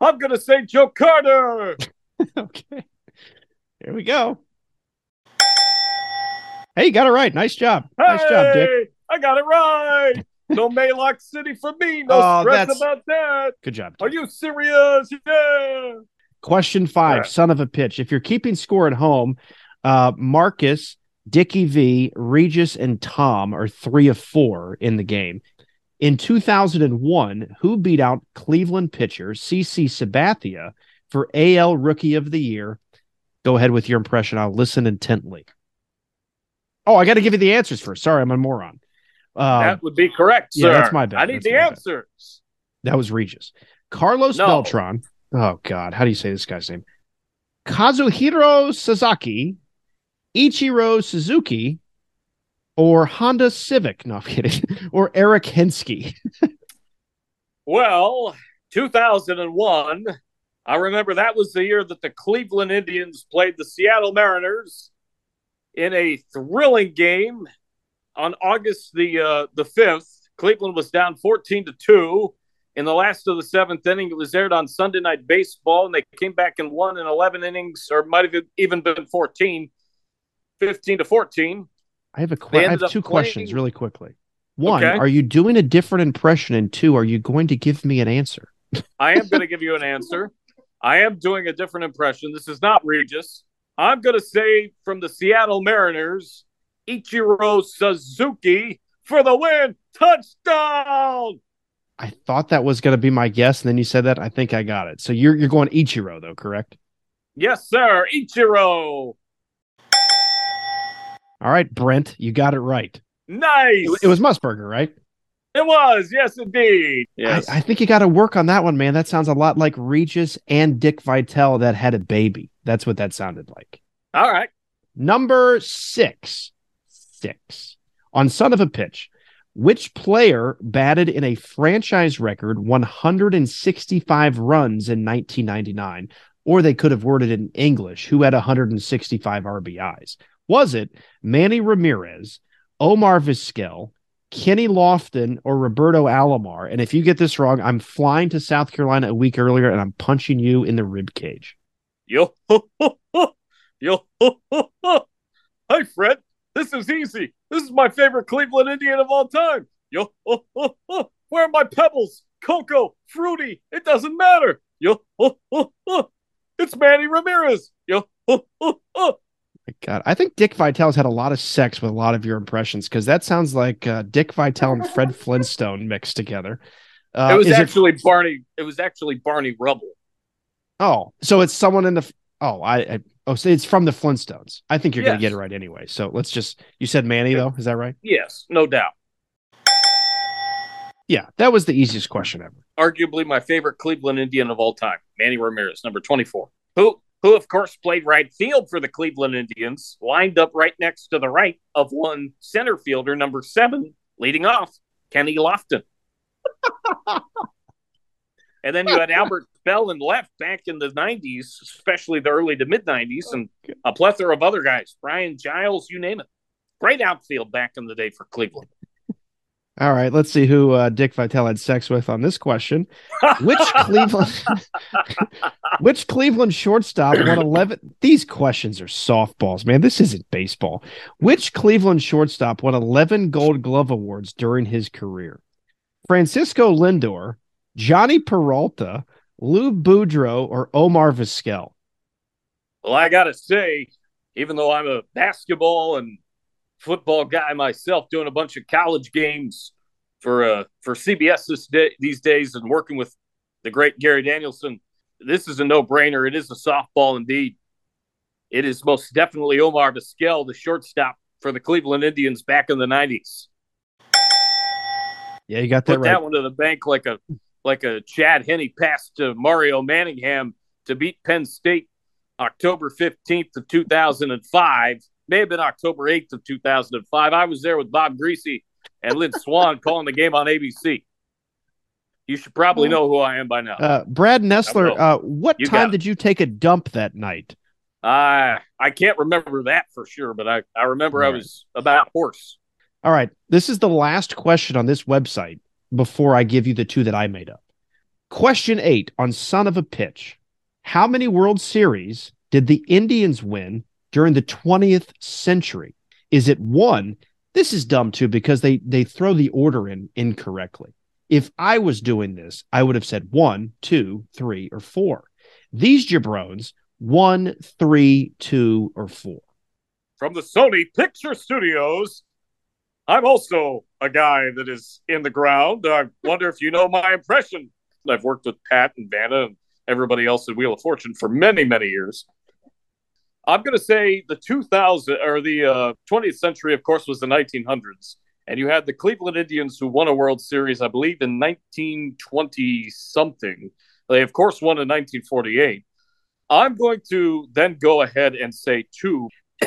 I'm gonna say Joe Carter. okay. Here we go. Hey, you got it right. Nice job. Nice job, Dick. I got it right. No Maylock City for me. No Oh, stress that's- about that. Good job. Are you serious? Yeah. Question five, right. son of a pitch. If you're keeping score at home, uh, Marcus, Dickie V, Regis, and Tom are three of four in the game. In 2001, who beat out Cleveland pitcher CC Sabathia for AL Rookie of the Year? Go ahead with your impression. I'll listen intently. Oh, I got to give you the answers first. Sorry, I'm a moron. Um, that would be correct, sir. yeah, that's my bad. I need That's the my bad. answers. that was Regis. Carlos No. Beltran. Oh God, how do you say this guy's name? Kazuhiro Sasaki, Ichiro Suzuki, or Honda Civic. No, I'm kidding. or Eric Hinske. Well, 2001. I remember that was the year that the Cleveland Indians played the Seattle Mariners in a thrilling game on August the uh, the 5th. Cleveland was down 14 to 2 in the last of the seventh inning. It was aired on Sunday Night Baseball, and they came back and won in 11 innings, or might have even been 14, 15 to 14. I have a que- I have two questions really quickly. One, Okay. are you doing a different impression? And two, are you going to give me an answer? I am going to give you an answer. I am doing a different impression. This is not Regis. I'm going to say from the Seattle Mariners, Ichiro Suzuki for the win. Touchdown! I thought that was going to be my guess, and then you said that. I think I got it. So you're you're going Ichiro though, correct? Yes, sir. Ichiro. All right, Brent, you got it right. Nice. It, it was Musburger, right? It was. Yes, indeed. Yes. I, I think you got to work on that one, man. That sounds a lot like Regis and Dick Vitale that had a baby. That's what that sounded like. All right. Number six, six on Son of a Pitch. Which player batted in a franchise record 165 runs in 1999? Or they could have worded it in English, who had 165 RBIs? Was it Manny Ramirez, Omar Vizquel, Kenny Lofton or Roberto Alomar. And if you get this wrong, I'm flying to South Carolina a week earlier and I'm punching you in the rib cage. Yo, yo, hey Fred, this is easy. This is my favorite Cleveland Indian of all time. Yo, where are my pebbles? Cocoa, fruity, it doesn't matter. Yo, it's Manny Ramirez. Yo, My God, I think Dick Vitale's had a lot of sex with a lot of your impressions because that sounds like uh, Dick Vitale and Fred Flintstone mixed together. Uh, it was is actually Barney. It was actually Barney Rubble. oh, so it's someone in the. Oh, I, I oh, so it's from the Flintstones. I think you're gonna get it right anyway. So let's just. You said Manny though, is that right? Yes, no doubt. Yeah, that was the easiest question ever. Arguably my favorite Cleveland Indian of all time, Manny Ramirez, number 24. Who, who of course played right field for the Cleveland Indians, lined up right next to the right of one center fielder, number seven, leading off, Kenny Lofton. and then you had Albert Belle and left back in the 90s, especially the early to mid 90s, and a plethora of other guys, Brian Giles, you name it. Great outfield back in the day for Cleveland. All right, let's see who uh, Dick Vitale had sex with on this question. Which Cleveland Which Cleveland shortstop won 11 These questions are softballs, man. This isn't baseball. Which Cleveland shortstop won 11 Gold Glove awards during his career? Francisco Lindor, Jhonny Peralta, Lou Boudreau, or Omar Vizquel? Well, I got to say, even though I'm a basketball and football guy myself, doing a bunch of college games for uh, for CBS this day, these days, and working with the great Gary Danielson, this is a no brainer. It is a softball indeed. It is most definitely Omar Vizquel, the shortstop for the Cleveland Indians back in the '90s. Yeah, you got that Put right. that one to the bank like a like a Chad Henne pass to Mario Manningham to beat Penn State October 15th of 2005. May have been October 8th of 2005. I was there with Bob Griese and Lynn Swann calling the game on ABC. You should probably know who I am by now. Uh, Brad Nessler, uh, what You time did you take a dump that night? I I can't remember that for sure, but I, I remember I was about horse. All right. This is the last question on this website before I give you the two that I made up. Question eight on Son of a Pitch. How many World Series did the Indians win during the 20th century? Is it one? This is dumb too because they they throw the order in incorrectly. If I was doing this, I would have said one, two, three, or four. These jabrones, one, three, two, or four. from the Sony Picture Studios. I'm also a guy that is in the ground. I wonder if you know my impression. I've worked with Pat and Vanna and everybody else at Wheel of Fortune for many, many years. I'm going to say the 2000 or the uh, 20th century, of course, was the 1900s. And you had the Cleveland Indians who won a World Series, I believe, in 1920 something. They, of course, won in 1948. I'm going to then go ahead and say two.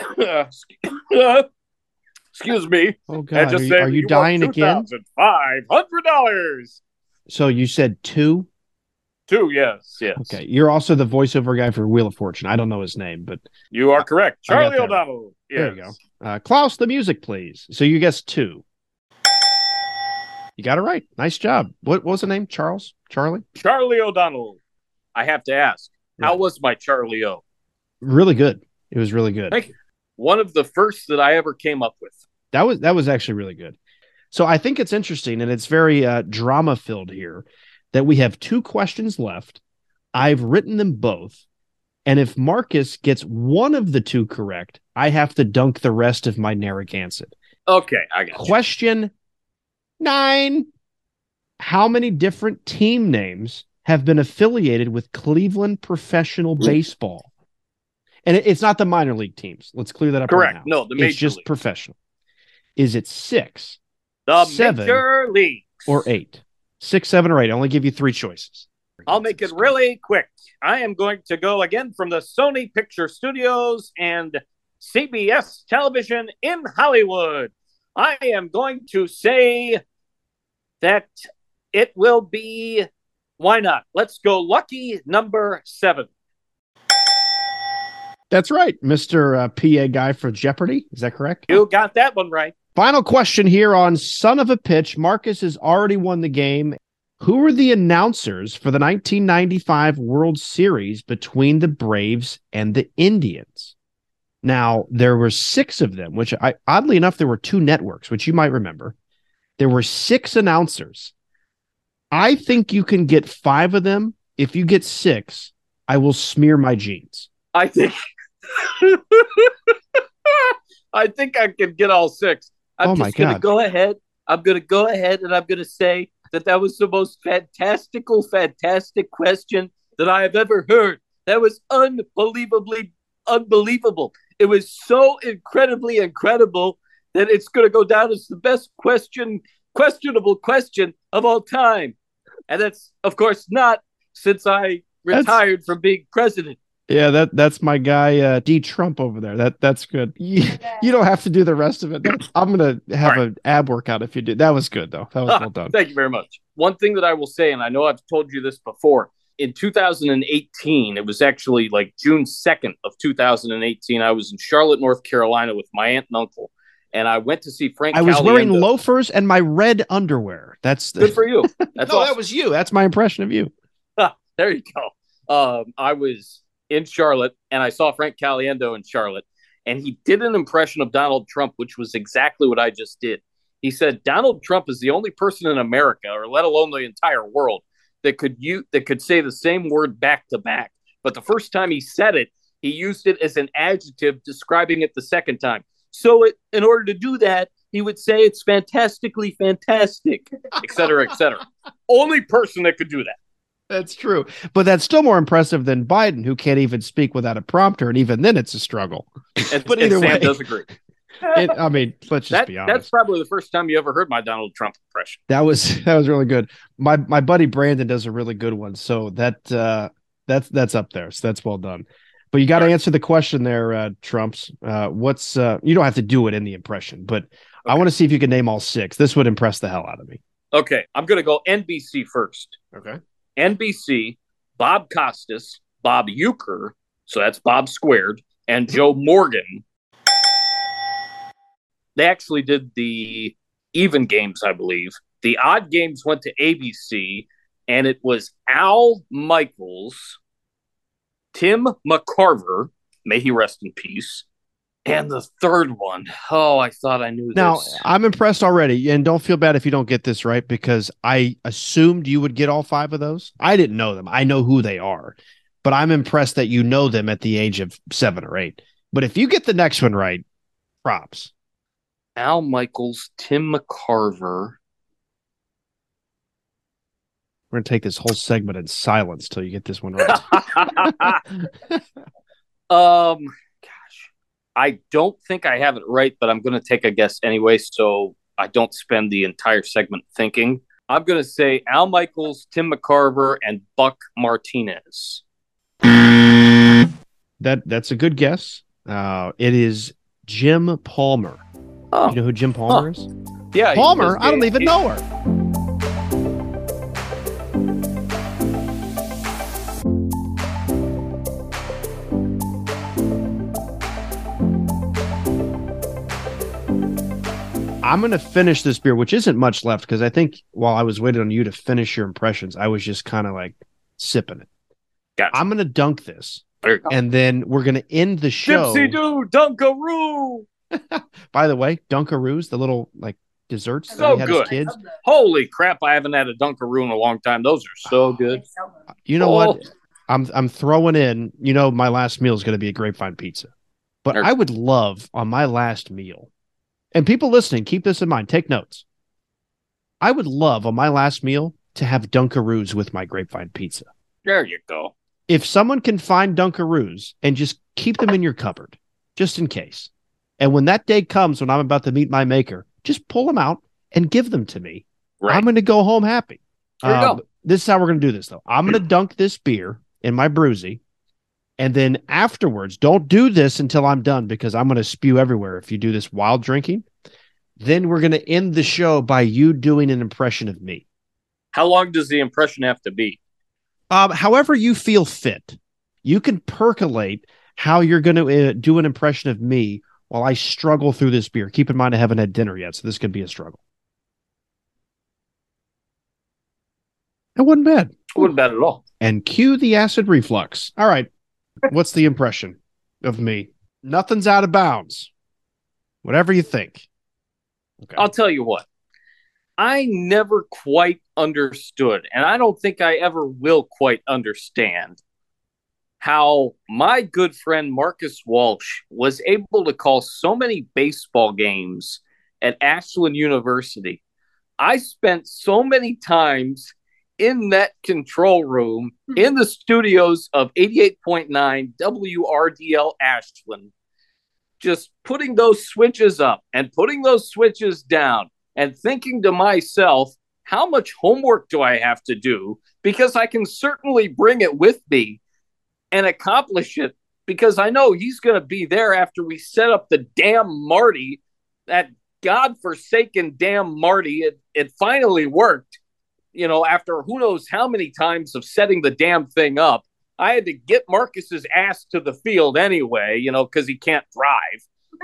Excuse me. Oh and God, just are you, say are that you dying again? $2,500. So you said two. Two, yes, yes. Okay, you're also the voiceover guy for Wheel of Fortune. I don't know his name, but You are correct. Charlie. O'Donnell. Yes. There you go. uh, Klaus, the music, please. So you guessed two. You got it right. Nice job. What, what was the name? Charles? Charlie? Charlie O'Donnell. I have to ask, how was my Charlie O? Really good. It was really good. Thank you. One of the first that I ever came up with. That was that was actually really good. So I think it's interesting and it's very uh, drama filled here that we have two questions left. I've written them both, and if Marcus gets one of the two correct, I have to dunk the rest of my Narragansett. Okay, I got you. Question nine: How many different team names have been affiliated with Cleveland professional baseball? And it's not the minor league teams. Let's clear that up. right Correct. now. No, the major it's just league. professional. Is it six The seven Major Leagues. or eight? Six, seven, or eight. I only give you three choices. I'll make it really quick. I am going to go again from the Sony Picture Studios and CBS Television in Hollywood. I am going to say that it will be, why not? Let's go lucky number seven. That's right, Mister uh, PA guy for Jeopardy. Is that correct? You got that one right. Final question here on Son of a Pitch. Marcus has already won the game. Who were the announcers for the 1995 World Series between the Braves and the Indians? Now, there were six of them, which I oddly enough, there were two networks, which you might remember. There were six announcers. I think you can get five of them. If you get six, I will smear my jeans. I think I think I can get all six. I'm Oh just gonna God. go ahead. I'm gonna go ahead and I'm gonna say that that was the most fantastical, fantastic question that I have ever heard. That was unbelievably unbelievable. It was so incredibly incredible that it's gonna go down as the best question, questionable question of all time. And that's of course not since I That's- retired from being president. Yeah, that that's my guy uh D Trump over there. That that's good. You, you don't have to do the rest of it. That's- I'm gonna have All an ab workout if you do. That was good though. That was well done. Thank you very much. One thing that I will say, and I know I've told you this before, in 2018, it was actually like June 2nd of 2018. I was in Charlotte, North Carolina with my aunt and uncle, and I went to see Frank. I was wearing loafers and my red underwear. That's the Good for you. That's no, awesome. that was you. That's my impression of you. there you go. Um, I was in Charlotte and I saw Frank Caliendo in Charlotte, and he did an impression of Donald Trump, which was exactly what I just did. He said Donald Trump is the only person in America, or let alone the entire world, that could you that could say the same word back to back. But the first time he said it, he used it as an adjective describing it the second time. So, it, in order to do that, he would say it's fantastically fantastic, et cetera, et cetera. Only person that could do that. That's true. But that's still more impressive than Biden, who can't even speak without a prompter, and even then it's a struggle. And, But either Sam way. does agree. It, I mean, let's just That, be honest. that's probably the first time you ever heard my Donald Trump impression. That was that was really good. My my buddy Brandon does a really good one. So that uh that's that's up there. So that's well done. But you got to Sure. answer the question there, uh Trumps. Uh what's uh you don't have to do it in the impression, but I want to see if you can name all six. This would impress the hell out of me. Okay, I'm going to go NBC first. Okay. NBC, Bob Costas, Bob Uecker, so that's Bob squared, and mm-hmm. Joe Morgan. They actually did the even games, I believe. The odd games went to ABC, and it was Al Michaels, Tim McCarver, may he rest in peace, and the third one. Oh, I thought I knew this. Now, this. I'm impressed already, and don't feel bad if you don't get this right because I assumed you would get all five of those. I didn't know them. I know who they are, but I'm impressed that you know them at the age of seven or eight. But if you get the next one right, props. Al Michaels, Tim McCarver. We're gonna take this whole segment in silence till you get this one right. um, I don't think I have it right, but I'm going to take a guess anyway, so I don't spend the entire segment thinking. I'm going to say Al Michaels, Tim McCarver, and Buck Martinez. that that's a good guess. Uh, it is Jim Palmer. Oh, You know who Jim Palmer is? yeah, Palmer? I don't even he- know her. I'm going to finish this beer, which isn't much left because I think while I was waiting on you to finish your impressions, I was just kind of like sipping it. Gotcha. I'm going to dunk this, There you go. and then we're going to end the show. Gypsy Doo Dunkaroo. By the way, Dunkaroos, the little like desserts that So we had good. as kids. Holy crap! I haven't had a Dunkaroo in a long time. Those are so oh, good. You know Oh. what? I'm I'm throwing in. You know, my last meal is going to be a grapevine pizza, but There- I would love on my last meal, and people listening, keep this in mind. Take notes. I would love on my last meal to have Dunkaroos with my grapevine pizza. There you go. If someone can find Dunkaroos and just keep them in your cupboard, just in case, and when that day comes when I'm about to meet my maker, just pull them out and give them to me. Right. I'm going to go home happy. Um, go. This is how we're going to do this, though. I'm going to dunk this beer in my bruisey. And then afterwards, don't do this until I'm done because I'm going to spew everywhere if you do this while drinking. Then we're going to end the show by you doing an impression of me. How long does the impression have to be? Um, however, you feel fit, you can percolate how you're going to uh, do an impression of me while I struggle through this beer. Keep in mind, I haven't had dinner yet, so this could be a struggle. It wasn't bad. It wasn't bad at all. And cue the acid reflux. All right. What's the impression of me? Nothing's out of bounds. Whatever you think. Okay. I'll tell you what. I never quite understood, and I don't think I ever will quite understand how my good friend Marcus Walsh was able to call so many baseball games at Ashland University. I spent so many times in that control room hmm. in the studios of 88.9 WRDL Ashland, just putting those switches up and putting those switches down and thinking to myself, how much homework do I have to do? Because I can certainly bring it with me and accomplish it because I know he's going to be there after we set up the damn Marty, that godforsaken damn Marty. It, it finally worked you know, after who knows how many times of setting the damn thing up, I had to get Marcus's ass to the field anyway, you know, because he can't drive.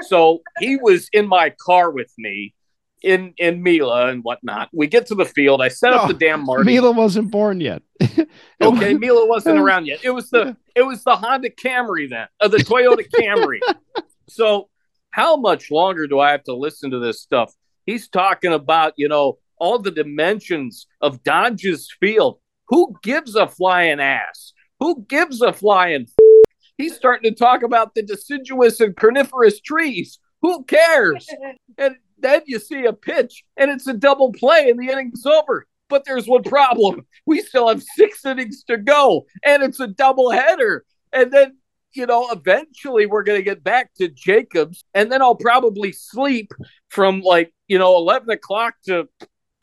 So he was in my car with me in in Mila and whatnot. We get to the field. I set no, up the damn Marty. Mila wasn't born yet. okay, Mila wasn't around yet. It was the it was the Honda Camry then, uh, the Toyota Camry. so how much longer do I have to listen to this stuff? He's talking about, you know, all the dimensions of Dodge's field. Who gives a flying ass? Who gives a flying? F- He's starting to talk about the deciduous and coniferous trees. Who cares? and then you see a pitch and it's a double play and the inning's over. But there's one problem. We still have six innings to go and it's a double header. And then, you know, eventually we're going to get back to Jacobs and then I'll probably sleep from like, you know, 11 o'clock to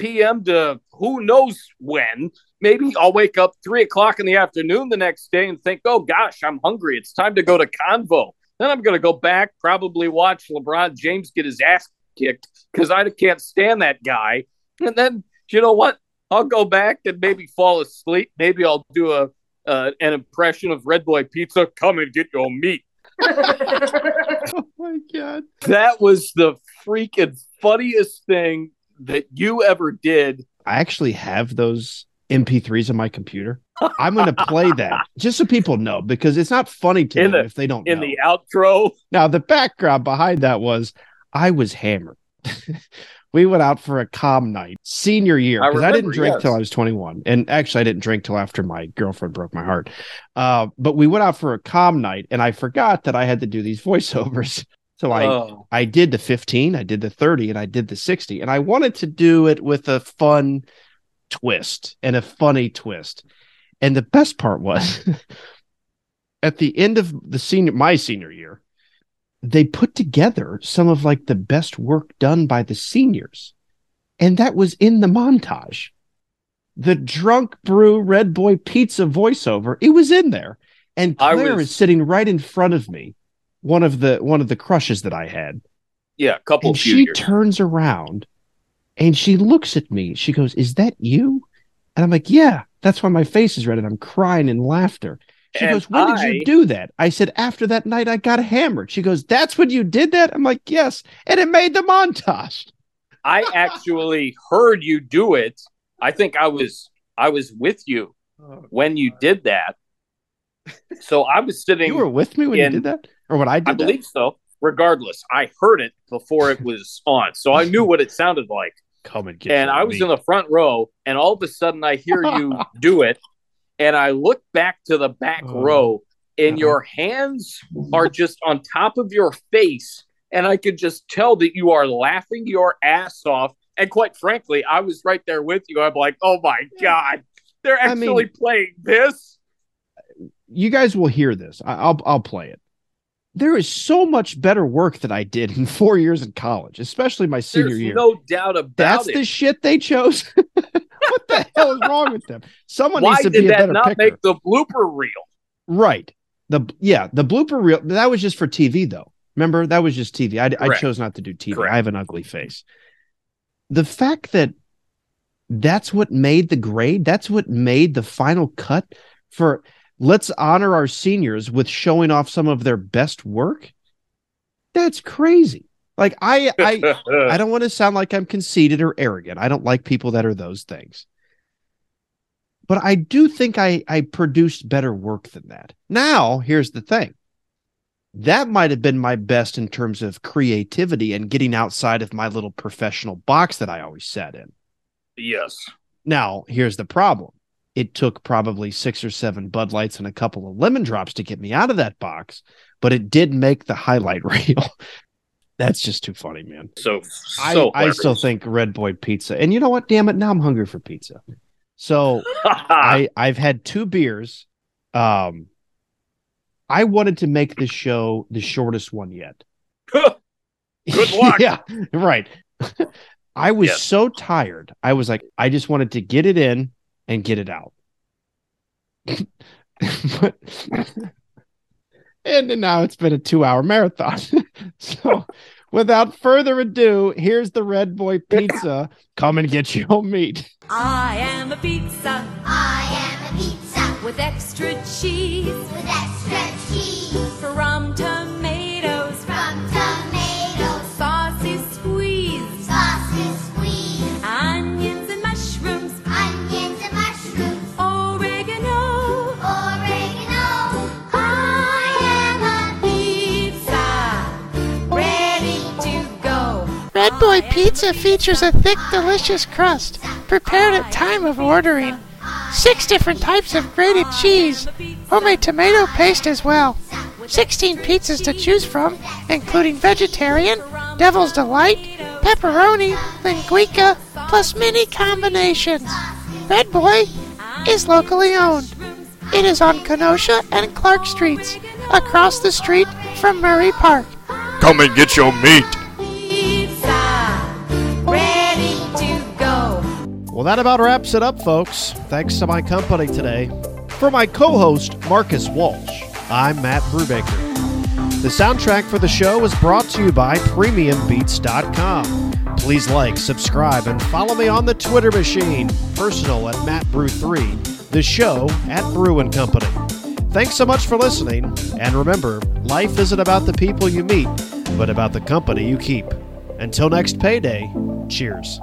p.m. to who knows when. Maybe I'll wake up three o'clock in the afternoon the next day and think, oh gosh, I'm hungry. It's time to go to Convo. Then I'm going to go back, probably watch LeBron James get his ass kicked because I can't stand that guy. And then, you know what? I'll go back and maybe fall asleep. Maybe I'll do a uh, an impression of Red Boy Pizza. Come and get your meat. oh my god! That was the freaking funniest thing that you ever did. I actually have those MP3s on my computer. I'm going to play that just so people know because it's not funny to in them the, if they don't. In know. the outro. Now the background behind that was I was hammered. we went out for a calm night senior year because I, I, didn't drink yes. till I was 21, and actually I didn't drink till after my girlfriend broke my heart. Uh, but we went out for a calm night, and I forgot that I had to do these voiceovers. So I oh. I did the 15, I did the 30, and I did the 60. And I wanted to do it with a fun twist and a funny twist. And the best part was at the end of the senior my senior year, they put together some of like the best work done by the seniors. And that was in the montage. The drunk Bru red boy pizza voiceover, it was in there. And Claire was... is sitting right in front of me one of the one of the crushes that I had. Yeah, a couple. And she years. turns around and she looks at me. She goes, "Is that you?" And I'm like, "Yeah." That's why my face is red and I'm crying in laughter. She and goes, "When I... did you do that?" I said, "After that night, I got hammered." She goes, "That's when you did that?" I'm like, "Yes," and it made the montage. I actually heard you do it. I think I was I was with you oh, when you did that. So I was sitting. You were with me when in, you did that or what I did. I believe that? so. Regardless, I heard it before it was on, so I knew what it sounded like. Come and get. And I was in the front row, and all of a sudden I hear you do it, and I look back to the back oh. row, and uh-huh. your hands are just on top of your face, and I could just tell that you are laughing your ass off. And quite frankly, I was right there with you. I'm like, oh my god, they're actually I mean, playing this. You guys will hear this. I'll I'll play it there is so much better work that I did in four years in college, especially my senior There's year. No doubt about That's it. That's the shit they chose. what the hell is wrong with them? Someone Why needs to be a better Why did that not picker. make the blooper reel? Right. The yeah, the blooper reel. That was just for TV though. Remember, that was just TV. I, I chose not to do TV. Correct. I have an ugly face. The fact that that's what made the grade. That's what made the final cut for let's honor our seniors with showing off some of their best work. That's crazy. Like I I I don't want to sound like I'm conceited or arrogant. I don't like people that are those things. But I do think I I produced better work than that. Now, here's the thing. That might have been my best in terms of creativity and getting outside of my little professional box that I always sat in. yes. Now, here's the problem. It took probably six or seven Bud Lights and a couple of lemon drops to get me out of that box, but it did make the highlight reel. That's just too funny, man. So, I, so I still think Red Boy Pizza. And you know what? Damn it. Now I'm hungry for pizza. So I, I've had two beers. Um, I wanted to make this show the shortest one yet. Good luck. yeah, right. I was Yes. so tired. I was like, I just wanted to get it in and get it out. But- and now it's been a two hour marathon. so without further ado, here's the Red Boy Pizza. Come and get your meat. I am a pizza I am a pizza with extra cheese with extra cheese from tomatoes, Boy Pizza features a thick, delicious crust prepared at time of ordering. Six different types of grated cheese, homemade tomato paste as well. 16 pizzas to choose from, including vegetarian, Devil's Delight, pepperoni, linguica, plus many combinations. Red Boy is locally owned. It is on Kenosha and Clark Streets, across the street from Murray Park. Come and get your meat. Well, that about wraps it up, folks. Thanks to my company today. For my co host, Marcus Walsh, I'm Matt Brubaker. The soundtrack for the show is brought to you by PremiumBeats.com. Please like, subscribe, and follow me on the Twitter machine, personal at MattBrew3, the show at Bru and Company. Thanks so much for listening, and remember, life isn't about the people you meet, but about the company you keep. Until next payday, cheers.